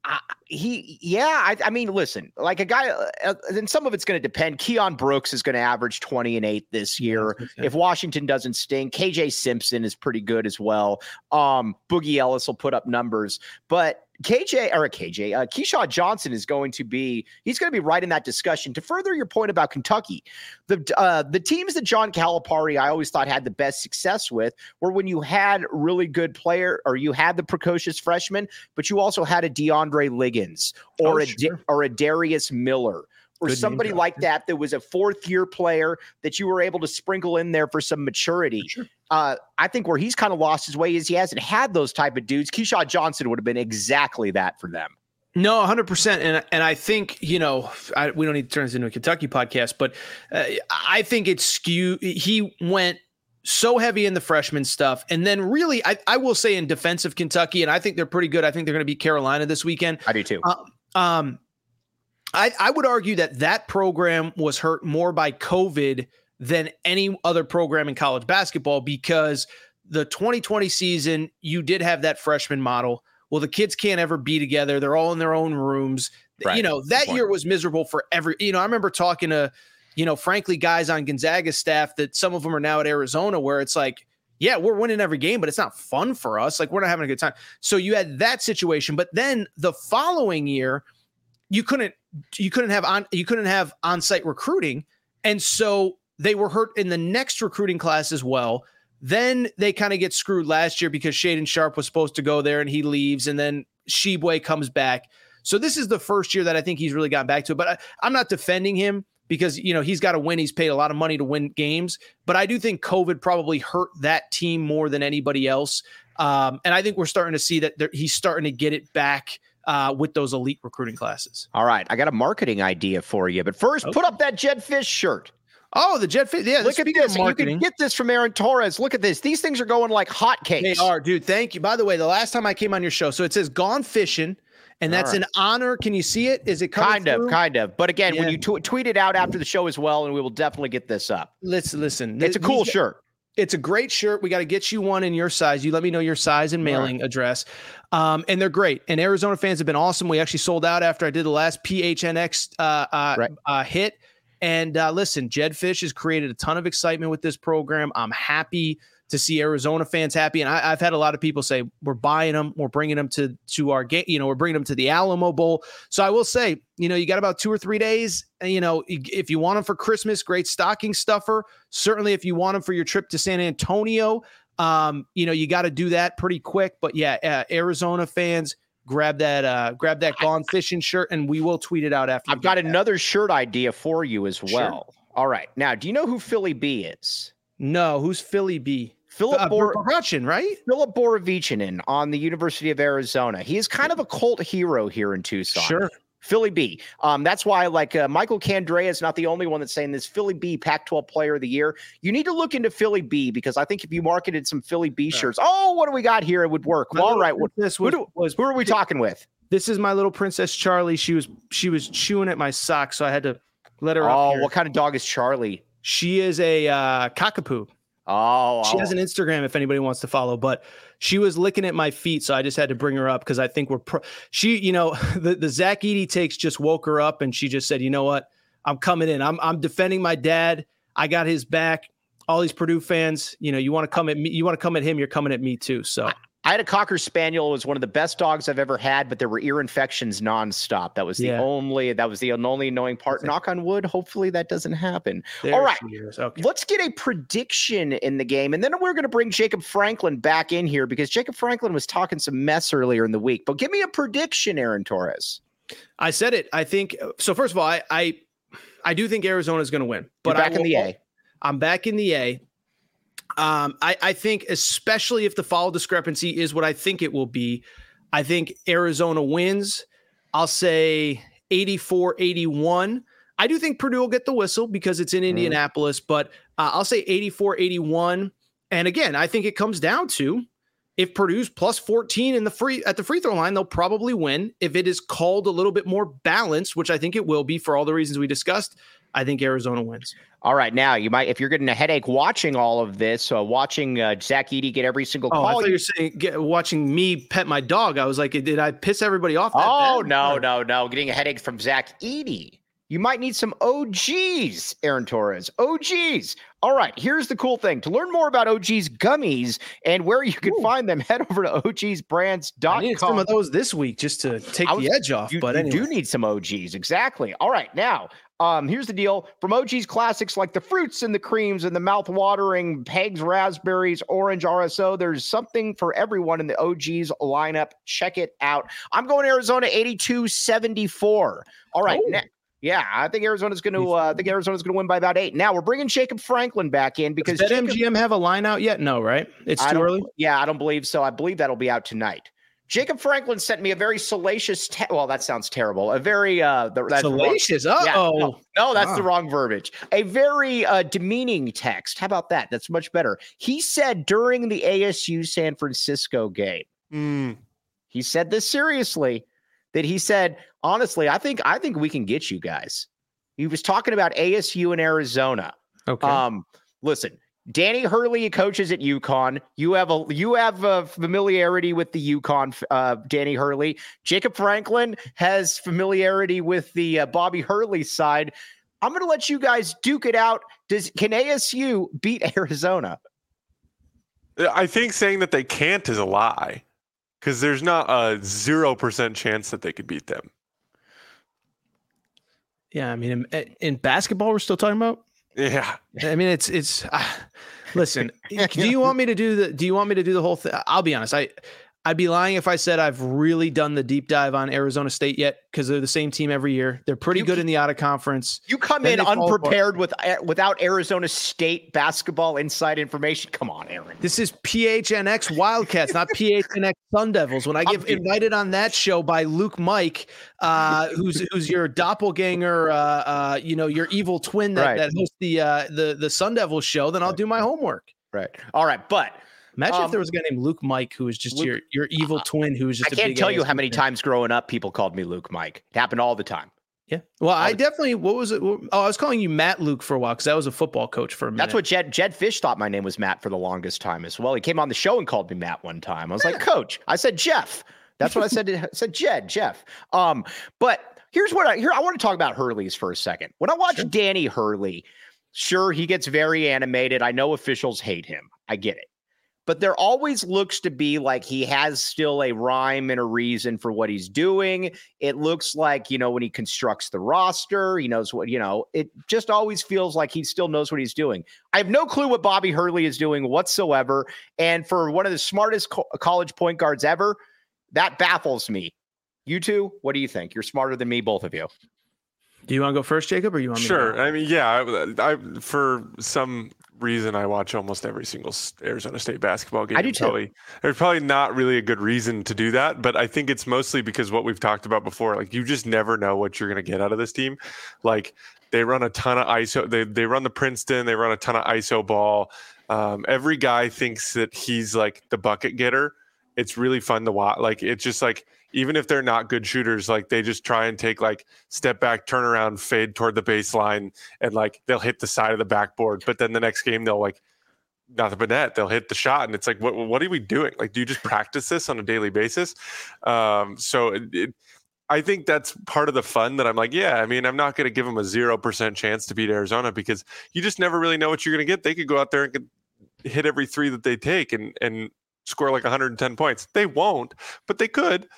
I, he, yeah, I, I, mean, listen, like a guy, uh, uh and some of it's going to depend. Keion Brooks is going to average 20 and 8 this year. If Washington doesn't stink, KJ Simpson is pretty good as well. Um, Boogie Ellis will put up numbers, but KJ or KJ, uh, Keshad Johnson is going to be he's going to be right in that discussion. To further your point about Kentucky, the uh, the teams that John Calipari I always thought had the best success with were when you had really good player or you had the precocious freshman, but you also had a DeAndre Liggins or oh, a sure. or a Darius Miller or Good somebody like that that was a fourth year player that you were able to sprinkle in there for some maturity. Sure. Uh, I think where he's kind of lost his way is he hasn't had those type of dudes. Keshad Johnson would have been exactly that for them. No, 100%. And, and I think, you know, I, we don't need to turn this into a Kentucky podcast, but uh, I think it's skew. He went so heavy in the freshman stuff. And then really, I, I will say in defense of Kentucky, and I think they're pretty good. I think they're going to beat Carolina this weekend. I do too. Uh, um, I, I would argue that that program was hurt more by COVID than any other program in college basketball because the 2020 season, you did have that freshman model. Well, the kids can't ever be together. They're all in their own rooms. Right. You know, that year was miserable for every, you know, I remember talking to, you know, frankly, guys on Gonzaga's staff that some of them are now at Arizona where it's like, yeah, we're winning every game, but it's not fun for us. Like, we're not having a good time. So you had that situation. But then the following year, you couldn't you couldn't have on you couldn't have on-site recruiting. And so they were hurt in the next recruiting class as well. Then they kind of get screwed last year because Shaedon Sharpe was supposed to go there and he leaves and then Tshiebwe comes back. So this is the first year that I think he's really gotten back to it but I, I'm not defending him because you know he's got to win. He's paid a lot of money to win games but I do think COVID probably hurt that team more than anybody else. Um, and I think we're starting to see that he's starting to get it back uh, with those elite recruiting classes. All right, I got a marketing idea for you, but first, okay. put up that Jedd Fisch shirt. Oh, the Jedd Fisch. Yeah, look at this. You can get this from Aaron Torres. Look at this. These things are going like hotcakes. They are, dude. Thank you. By the way, the last time I came on your show, so it says "Gone Fishing." And that's right. an honor. Can you see it? Is it kind through? of, kind of? But again, yeah. when you t- tweet it out after the show as well, and we will definitely get this up. Let's listen. It's a cool shirt. It's a great shirt. We got to get you one in your size. You let me know your size and mailing right. address. Um, and they're great. And Arizona fans have been awesome. We actually sold out after I did the last PHNX uh, uh, right. uh, hit. And uh, listen, Jedd Fisch has created a ton of excitement with this program. I'm happy to see Arizona fans happy. And I, have had a lot of people say we're buying them, we're bringing them to to our game, you know, we're bringing them to the Alamo Bowl. So I will say, you know, you got about two or three days. You know, if you want them for Christmas, great stocking stuffer. Certainly, if you want them for your trip to San Antonio, um, you know, you got to do that pretty quick. But yeah, uh, Arizona fans. Grab that, uh, grab that gone fishing shirt, and we will tweet it out after. I've got that. another shirt idea for you as well. Sure. All right, now, do you know who Philly B is? No, who's Philly B? Philip uh, Bor- right? Filip Borovicanin on the University of Arizona. He is kind of a cult hero here in Tucson. Sure. Philly B. Um, that's why, like uh, Michael Candrea is not the only one that's saying this. Philly B, Pac-12 Player of the Year. You need to look into Philly B because I think if you marketed some Philly B shirts, oh, what do we got here? It would work. Well, all right, what, princess who, was, do, was who are we talking with? This is my little princess Charlie. She was she was chewing at my sock, so I had to let her. Oh, what kind of dog is Charlie? She is a uh, cockapoo. Oh, She has an Instagram if anybody wants to follow, but she was licking at my feet, so I just had to bring her up because I think we're pro- she, you know, the the Zach Edey takes just woke her up and she just said, you know what, I'm coming in. I'm I'm defending my dad. I got his back. All these Purdue fans, you know, you want to come at me, you want to come at him, you're coming at me too. So I had a cocker spaniel. It was one of the best dogs I've ever had, but there were ear infections nonstop. That was the Yeah. only that was the only annoying part. Knock on wood. Hopefully that doesn't happen. there All right. Okay. Let's get a prediction in the game, and then we're going to bring Jacob Franklin back in here because Jacob Franklin was talking some mess earlier in the week. But give me a prediction, Aaron Torres. I said it. I think so. First of all, I I, I do think Arizona is going to win, But I back in will- the A. I'm back in the A. Um, I, I think, especially if the foul discrepancy is what I think it will be, I think Arizona wins. I'll say 84 81. I do think Purdue will get the whistle because it's in Indianapolis, but uh, I'll say 84 81. And again, I think it comes down to if Purdue's plus 14 in the free at the free throw line, they'll probably win. If it is called a little bit more balanced, which I think it will be for all the reasons we discussed, I think Arizona wins. All right, now you might if you're getting a headache watching all of this, uh, watching uh, Zach Edey get every single Oh, I thought you were saying get, watching me pet my dog. I was like, did I piss everybody off? that Oh bad? no, no, no! Getting a headache from Zach Edey. You might need some OGeez, Aaron Torres. OGeez. All right, here's the cool thing. To learn more about OGeez gummies and where you can Ooh. find them, head over to I ogeezbrands.com. some of those this week just to take was- the edge off. You, but you anyway, do need some OGeez, exactly. All right, now, um, here's the deal: from OGeez classics like the fruits and the creams and the mouth-watering Pegs raspberries, orange RSO. There's something for everyone in the OGeez lineup. Check it out. I'm going Arizona 82-74. All right, Oh. now- yeah, I think Arizona's going to. Uh, I think Arizona's going to win by about eight. Now we're bringing Jacob Franklin back in because does BetMGM have a line out yet? No, right? It's too early. Yeah, I don't believe so. I believe that'll be out tonight. Jacob Franklin sent me a very salacious. Te- well, that sounds terrible. A very uh, the, that's Salacious. Uh Yeah, oh. no, no, that's the wrong verbiage. A very uh, demeaning text. How about that? That's much better. He said during the ASU San Francisco game, Mm, he said this seriously. That he said, honestly, I think I think we can get you guys. He was talking about ASU in Arizona. Okay. Um, listen, Danny Hurley coaches at UConn. You have a you have a familiarity with the UConn uh, Danny Hurley. Jacob Franklin has familiarity with the uh, Bobby Hurley side. I'm going to let you guys duke it out. Does can ASU beat Arizona? I think saying that they can't is a lie because there's not a 0% chance that they could beat them. yeah, I mean, in, in basketball, we're still talking about. Yeah. I mean, it's it's. Uh, listen, do you want me to do the? Do you want me to do the whole thing? I'll be honest. I I'd be lying if I said I've really done the deep dive on Arizona State yet because they're the same team every year. They're pretty You good in the out of conference. You come Then in they fall apart. unprepared with uh, without Arizona State basketball inside information. Come on, Aaron. This is PHNX Wildcats, not PHNX Sun Devils. When I get invited on that show by Luke Mike, uh, who's who's your doppelganger, uh, uh, you know, your evil twin that, Right. that hosts the uh, the the Sun Devils show, then I'll do my homework. Right. All right, but Imagine Um, if there was a guy named Luke Mike who was just Luke- your your evil twin who was just. a can't tell you how many times growing up people called me Luke Mike. It happened all the time. Yeah. Well, I definitely. What was it? Oh, I was calling you Matt Luke for a while because I was a football coach for a minute. That's what Jed Jedd Fisch thought my name was Matt for the longest time as well. He came on the show and called me Matt one time. I was like, Coach. I said Jeff. That's what I said. to- I said Jed Jeff. Um, but here's what I here. I want to talk about Hurley's for a second. When I watch Sure. Danny Hurley, sure he gets very animated. I know officials hate him. I get it. But there always looks to be like he has still a rhyme and a reason for what he's doing. It looks like, you know, when he constructs the roster, he knows what, you know, it just always feels like he still knows what he's doing. I have no clue what Bobby Hurley is doing whatsoever. And for one of the smartest co- college point guards ever, that baffles me. You two, what do you think? You're smarter than me, both of you. Do you want to go first, Jacob, or you want me? Sure. To I mean, yeah. I, I for some reason I watch almost every single Arizona State basketball game. I do too. Probably, there's probably not really a good reason to do that, but I think it's mostly because what we've talked about before. Like you just never know what you're going to get out of this team. Like they run a ton of ISO. They they run the Princeton. They run a ton of ISO ball. Um, every guy thinks that he's like the bucket getter. It's really fun to watch. Like it's just like even if they're not good shooters, like they just try and take like step back, turn around, fade toward the baseline, and like they'll hit the side of the backboard. But then the next game they'll like not the net, they'll hit the shot, and it's like, what what are we doing? Like, do you just practice this on a daily basis? Um, so it, it, I think that's part of the fun that I'm like, yeah. I mean, I'm not going to give them a zero percent chance to beat Arizona because you just never really know what you're going to get. They could go out there and hit every three that they take and and score like 110 points. They won't, but they could.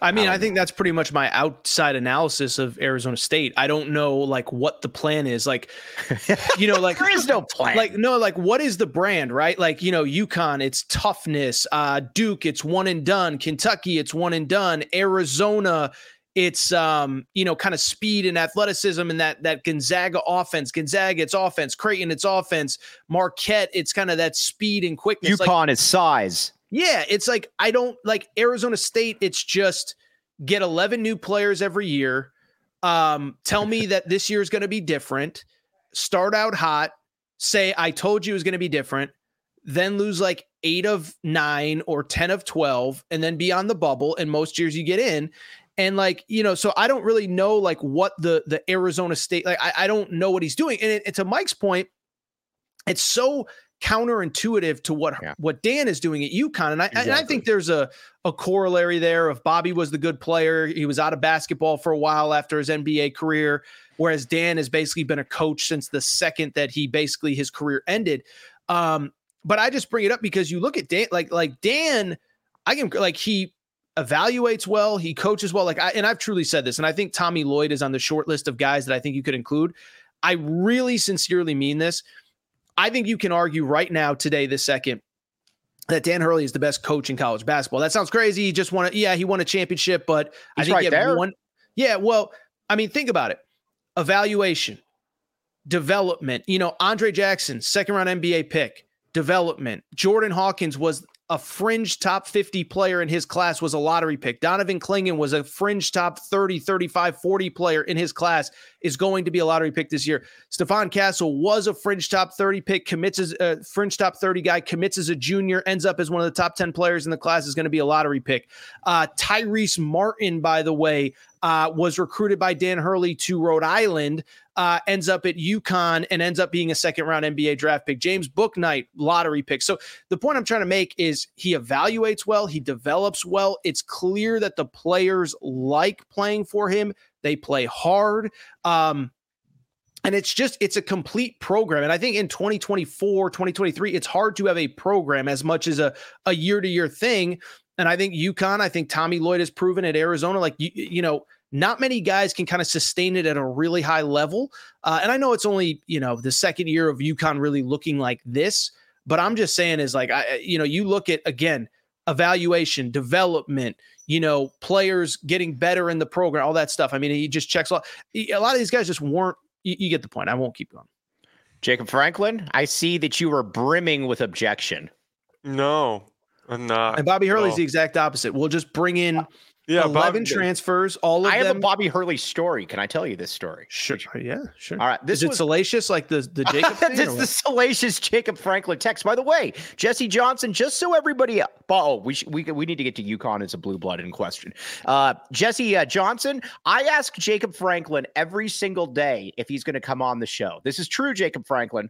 I mean, I think that's pretty much my outside analysis of Arizona State. I don't know like what the plan is. Like, you know, like there is no plan. like no, like what is the brand, right? Like, you know, UConn, it's toughness. Uh Duke, it's one and done. Kentucky, it's one and done. Arizona, it's um, you know, kind of speed and athleticism and that that Gonzaga offense. Gonzaga, it's offense. Creighton, it's offense. Marquette, it's kind of that speed and quickness. Like, UConn is size. Yeah, it's like I don't like Arizona State. It's just get 11 new players every year. Um, tell me that this year is going to be different. Start out hot. Say I told you it was going to be different. Then lose like eight of nine or 10 of 12, and then be on the bubble. And most years you get in. And like, you know, so I don't really know like what the the Arizona State, like I, I don't know what he's doing. And it, it- to Mike's point, it's so counterintuitive to what Yeah. what Dan is doing at UConn. And I and I think there's a a corollary there of Bobby was the good player. He was out of basketball for a while after his NBA career, whereas Dan has basically been a coach since the second that he basically his career ended. Um, but I just bring it up because you look at Dan, like like Dan, I can like he evaluates well, he coaches well. Like I and I've truly said this, and I think Tommy Lloyd is on the short list of guys that I think you could include. I really sincerely mean this. I think you can argue right now, today, this second, that Dan Hurley is the best coach in college basketball. That sounds crazy. He just won a, yeah, he won a championship, but I think right he had there. one. Yeah, well, I mean, think about it. Evaluation, development. You know, Andre Jackson, second round NBA pick, development. Jordan Hawkins was a fringe top 50 player in his class, was a lottery pick. Donovan Clingan was a fringe top 30, 35, 40 player in his class, is going to be a lottery pick this year. Stephon Castle was a fringe top 30 pick, commits as a uh, fringe top 30 guy, commits as a junior, ends up as one of the top 10 players in the class, is going to be a lottery pick. Uh, Tyrese Martin, by the way, uh, was recruited by Dan Hurley to Rhode Island, uh, ends up at UConn and ends up being a second round NBA draft pick. James Bouknight, lottery pick. So the point I'm trying to make is he evaluates well, he develops well. It's clear that the players like playing for him, they play hard. Um, and it's just it's a complete program and i think in 2024 2023 it's hard to have a program as much as a, a year-to-year thing and i think UConn i think tommy lloyd has proven at arizona like you, you know not many guys can kind of sustain it at a really high level uh, and i know it's only you know the second year of UConn really looking like this but i'm just saying is like i you know you look at again evaluation development you know players getting better in the program all that stuff i mean he just checks a lot a lot of these guys just weren't you, you get the point. I won't keep going. Jacob Franklin, I see that you are brimming with objection. No, I'm not. And Bobby Hurley's No. the exact opposite. We'll just bring in yeah, 11 Bobby- transfers, all of I have them. a Bobby Hurley story. Can I tell you this story? sure. Yeah, sure. All right. This Is it salacious like the, the Jacob thing? this is the salacious Jacob Franklin text. By the way, Jesse Johnson, just so everybody, oh, we sh- we we need to get to UConn as a blue blood in question. Uh, Jesse uh, Johnson, I ask Jacob Franklin every single day if he's going to come on the show. This is true, Jacob Franklin.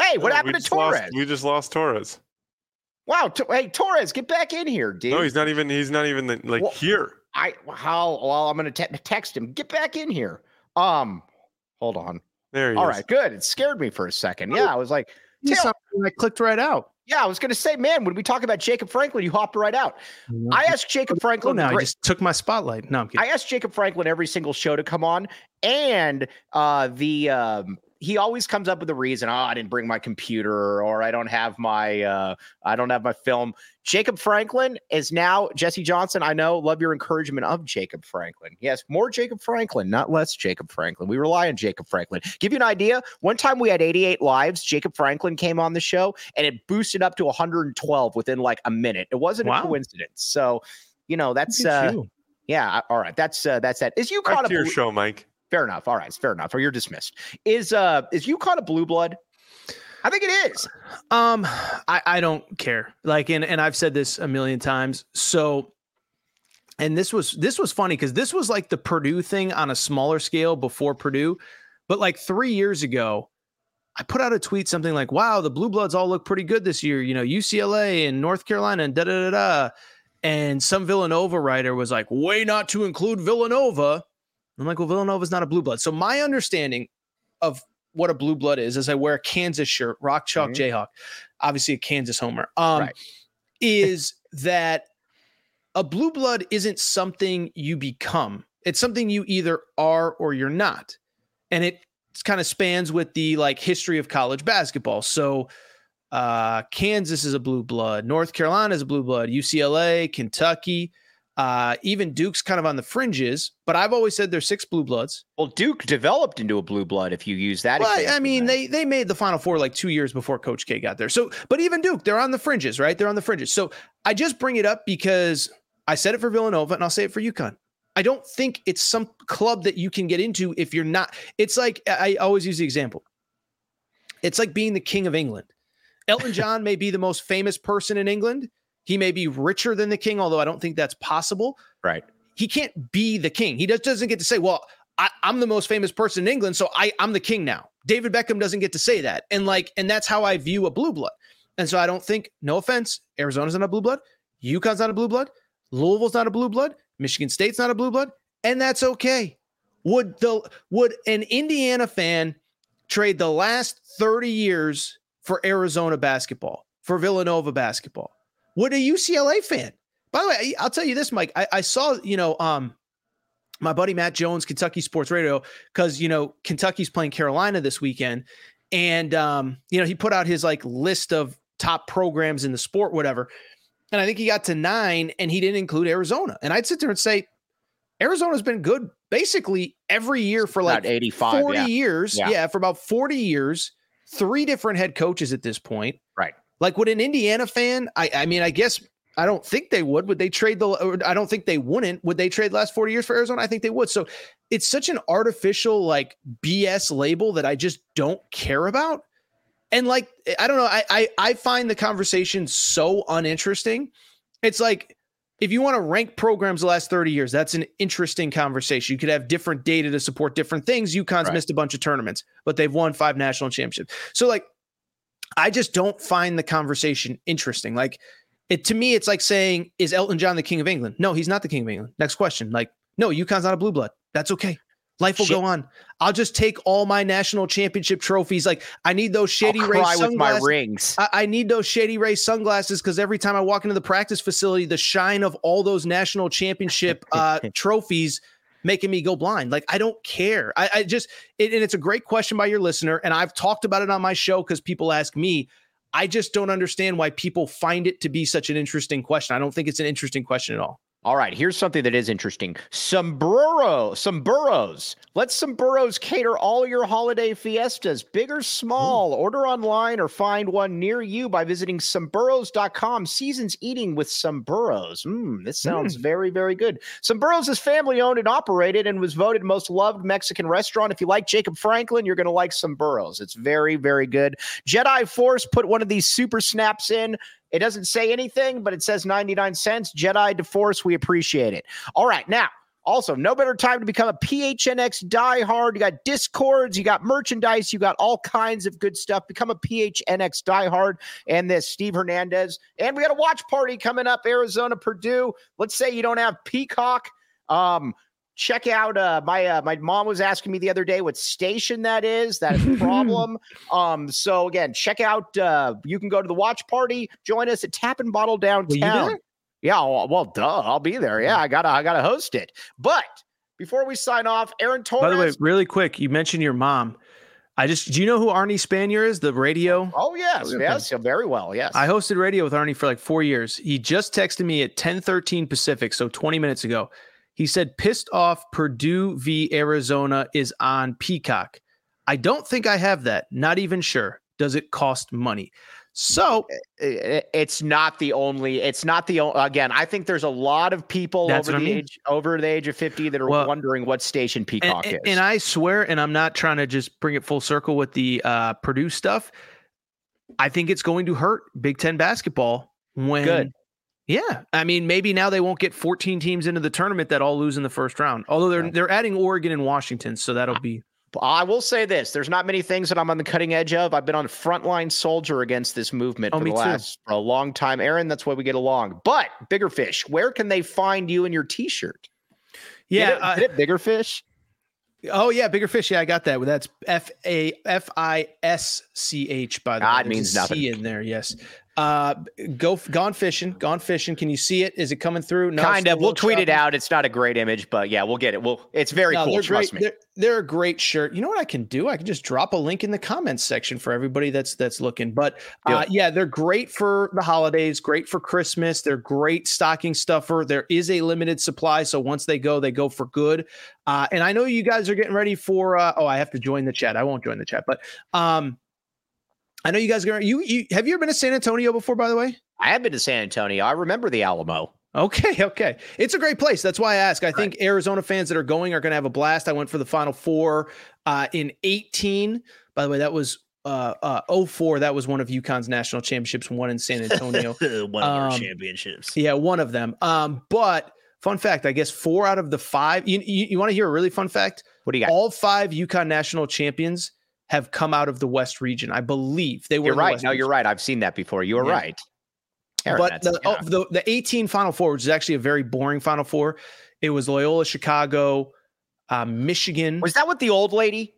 Hey, what No, happened to just lost- Torres? we just lost Torres. Wow, hey Torres, get back in here, dude. No, he's not even. He's not even like Well, here. I how well I'm going to text him. Get back in here. Um, hold on. There he All is. right, good. It scared me for a second. Yeah, I was like, You Tail- sound like I clicked right out. yeah, I was going to say, man, when we talk about Jacob Franklin, you hopped right out. I asked Jacob Oh, Franklin. now I just took my spotlight. No, I'm kidding. I asked Jacob Franklin every single show to come on, and uh, the um, he always comes up with a reason. Oh, I didn't bring my computer, or I don't have my uh, I don't have my film. Jacob Franklin is now Jesse Johnson. I know, love your encouragement of Jacob Franklin. Yes, more Jacob Franklin, not less Jacob Franklin. We rely on Jacob Franklin. Give you an idea. One time we had 88 lives. Jacob Franklin came on the show, and it boosted up to 112 within like a minute. It wasn't wow. a coincidence. So, you know, that's uh, you. yeah. All right, that's uh, that's that. Is you caught a your show, Mike? Fair enough. All right, fair enough. Or you're dismissed. Is uh is you caught a blue blood? I think it is. Um, I, I don't care. Like, and and I've said this a million times. So, and this was this was funny because this was like the Purdue thing on a smaller scale before Purdue, but like three years ago, I put out a tweet something like, "Wow, the blue bloods all look pretty good this year." You know, UCLA and North Carolina and da da da da. And some Villanova writer was like, "Way not to include Villanova." I'm like, well, Villanova's not a blue blood. So my understanding of what a blue blood is, is I wear a Kansas shirt, Rock Chalk mm-hmm. Jayhawk, obviously a Kansas homer, um, right. is that a blue blood isn't something you become. It's something you either are or you're not. And it kind of spans with the like history of college basketball. So uh, Kansas is a blue blood, North Carolina is a blue blood, UCLA, Kentucky, uh, even Duke's kind of on the fringes, but I've always said there's six blue bloods. Well, Duke developed into a blue blood if you use that. Well, I mean, they they made the Final Four like two years before Coach K got there. So, but even Duke, they're on the fringes, right? They're on the fringes. So I just bring it up because I said it for Villanova and I'll say it for UConn. I don't think it's some club that you can get into if you're not. It's like I always use the example. It's like being the king of England. Elton John may be the most famous person in England he may be richer than the king, although I don't think that's possible. Right. He can't be the king. He just doesn't get to say, well, I, am the most famous person in England, so I, I'm the king now. David Beckham doesn't get to say that. And like, and that's how I view a blue blood. And so I don't think, no offense, Arizona's not a blue blood, UConn's not a blue blood, Louisville's not a blue blood, Michigan State's not a blue blood, and that's okay. Would the would an Indiana fan trade the last 30 years for Arizona basketball, for Villanova basketball? Would a UCLA fan? By the way, I'll tell you this, Mike. I, I saw, you know, um, my buddy Matt Jones, Kentucky Sports Radio, because you know Kentucky's playing Carolina this weekend, and um, you know he put out his like list of top programs in the sport, whatever. And I think he got to nine, and he didn't include Arizona. And I'd sit there and say, Arizona's been good basically every year for like 85, 40 yeah. years. Yeah. yeah, for about 40 years, three different head coaches at this point. Right. Like, would an Indiana fan? I, I mean, I guess I don't think they would. Would they trade the? I don't think they wouldn't. Would they trade the last forty years for Arizona? I think they would. So it's such an artificial like BS label that I just don't care about. And like, I don't know. I I, I find the conversation so uninteresting. It's like if you want to rank programs the last 30 years, that's an interesting conversation. You could have different data to support different things. UConn's right. missed a bunch of tournaments, but they've won five national championships. So like I just don't find the conversation interesting. Like it to me, it's like saying, is Elton John the king of England? No, he's not the king of England. Next question. Like, no, UConn's not a blue blood. That's okay. Life will Shit. go on. I'll just take all my national championship trophies. Like I need those shady I'll Ray sunglasses. my rings. I, I, need those shady Ray sunglasses because every time I walk into the practice facility, the shine of all those national championship uh, trophies making me go blind. Like I don't care. I, I just it, and it's a great question by your listener, and I've talked about it on my show because people ask me. I just don't understand why people find it to be such an interesting question. I don't think it's an interesting question at all. All right, here's something that is interesting. Sombrero, some burros. Let some burros cater all your holiday fiestas, big or small. Ooh. Order online or find one near you by visiting someburros.com. Seasons eating with some burros. Mm, this sounds mm. very, very good. Some burros is family owned and operated and was voted most loved Mexican restaurant. If you like Jacob Franklin, you're going to like some burros. It's very, very good. Jedi Force put one of these super snaps in. It doesn't say anything, but it says 99 cents. Jedi DeForce, we appreciate it. All right, now. Also, no better time to become a PHNX diehard. You got discords, you got merchandise, you got all kinds of good stuff. Become a PHNX diehard. And this Steve Hernandez. And we got a watch party coming up, Arizona, Purdue. Let's say you don't have Peacock. Um, check out uh my uh, my mom was asking me the other day what station that is that is a problem um so again check out uh you can go to the watch party join us at tap and bottle downtown yeah well, well, duh i'll be there yeah i gotta i gotta host it but before we sign off aaron torres by the way really quick you mentioned your mom I just do you know who Arnie Spanier is? The radio. Oh yes, Okay. yes, very well. Yes. I hosted radio with Arnie for like four years. He just texted me at 10:13 Pacific, so 20 minutes ago. He said, "Pissed off Purdue v Arizona is on Peacock." I don't think I have that. Not even sure. Does it cost money? So it's not the only it's not the only again i think there's a lot of people over the I mean. age over the age of 50 that are Well, wondering what station and, peacock and- is and I swear, and I'm not trying to just bring it full circle with the uh, Purdue stuff. I think it's going to hurt Big Ten basketball when. Good. Yeah, I mean, maybe now they won't get 14 teams into the tournament that all lose in the first round. Although they're they're adding Oregon and Washington, so that'll be i will say this there's not many things that i'm on the cutting edge of i've been on frontline soldier against this movement Oh, for the too. last for a long time aaron that's why we get along but bigger fish where can they find you and your t-shirt yeah. Get it, uh, get it bigger fish oh yeah, bigger fish. Yeah, I got that. That's F A F I S C H. By the Ah, way, means nothing. C in there. Yes. Uh, go gone fishing. Gone fishing. Can you see it? Is it coming through? No, kind of we'll tweet it out it's not a great image but yeah we'll get it we'll it's very No, cool they're trust great. me They're, they're a great shirt. You know what I can do? I can just drop a link in the comments section for everybody that's that's looking. But uh, yeah, they're great for the holidays. Great for Christmas. They're great stocking stuffer. There is a limited supply, so once they go, they go for good. Uh, and I know you guys are getting ready for. Uh, oh, I have to join the chat. I won't join the chat, but um, I know you guys are. You you have you ever been to San Antonio before? By the way. i have been to san antonio i remember the alamo Okay, okay. It's a great place. That's why I ask. I think Arizona fans that are going are going to have a blast. I went for the Final Four uh, in 18. By the way, that was uh, uh, 04. That was one of UConn's national championships, one in San Antonio. one of our championships yeah, one of them. Um, but fun fact, I guess four out of the five. You, you, you want to hear a really fun fact? what do you got All five UConn national champions have come out of the West region. I believe they were. You're right. No, region. you're right. I've seen that before. You were Yeah. right. Aaron, but the, yeah. oh, the the 18 Final Four, which is actually a very boring Final Four, it was Loyola Chicago, uh, Michigan. was that with the old lady?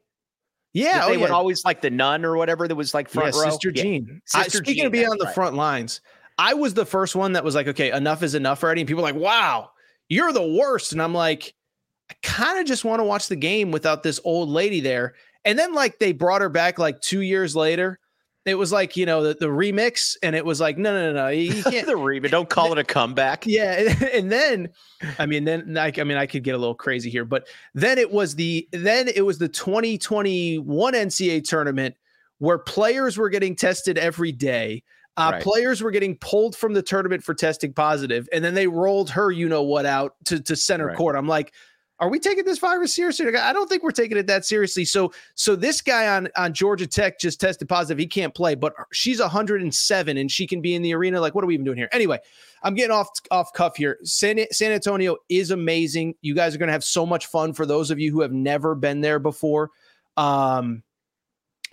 yeah, That oh, they yeah. would always like the nun or whatever that was like front yeah, row. Sister Yeah. Jean. I- Sister speaking Jean, of being on the right. front lines, I was the first one that was like, okay, enough is enough already. And people are like, wow, you're the worst. And I'm like, I kind of just want to watch the game without this old lady there. And then like they brought her back like two years later. It was like, you know, the, the remix, and it was like, no, no, no, no. You can't the remix. Don't call it a comeback. yeah and then i mean then like i mean i could get a little crazy here but then it was the then it was the 2021 ncaa tournament where players were getting tested every day uh, Right. players were getting pulled from the tournament for testing positive and then they rolled her you know what out to, to center Right. court i'm like are we taking this virus seriously? I don't think we're taking it that seriously. So, so this guy on on Georgia Tech just tested positive. He can't play, but she's 107 and she can be in the arena. Like, what are we even doing here? Anyway, I'm getting off off cuff here. San, San Antonio is amazing. You guys are going to have so much fun for those of you who have never been there before. Um,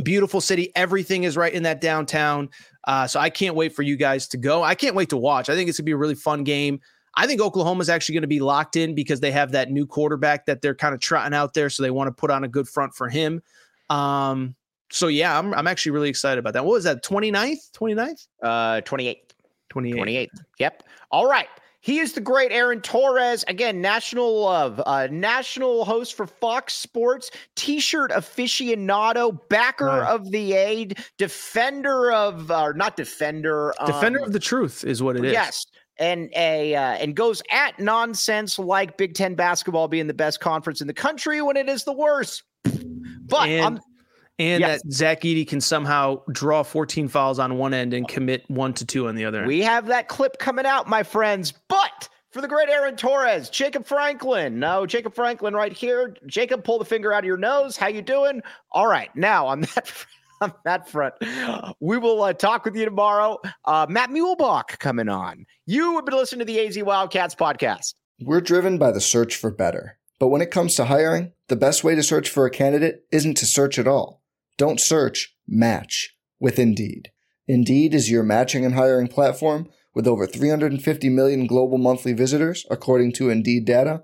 beautiful city. Everything is right in that downtown. Uh, so I can't wait for you guys to go. I can't wait to watch. I think it's gonna be a really fun game. I think Oklahoma is actually going to be locked in because they have that new quarterback that they're kind of trotting out there. So they want to put on a good front for him. Um, so yeah, I'm, I'm actually really excited about that. What was that? 29th, 29th, Uh, 28. 28th. 28. Yep. All right. He is the great Aaron Torres, again, national love, uh, national host for Fox Sports, T-shirt aficionado, backer Right. of the aid, defender of, or not defender, Defender um, of the truth is what it is. Yes. And a uh, and goes at nonsense like Big Ten basketball being the best conference in the country when it is the worst. But and, I'm and Yes. that Zach Edey can somehow draw 14 fouls on one end and commit one to two on the other end. We have that clip coming out, my friends. But for the great Aaron Torres, Jacob Franklin. No, Jacob Franklin right here. Jacob, pull the finger out of your nose. How you doing? All right. Now on that on that front, we will uh, talk with you tomorrow. Uh, Matt Muehlebach coming on. You have been listening to the AZ Wildcats podcast. We're driven by the search for better. But when it comes to hiring, the best way to search for a candidate isn't to search at all. Don't search, match with Indeed. Indeed is your matching and hiring platform with over 350 million global monthly visitors, according to Indeed data,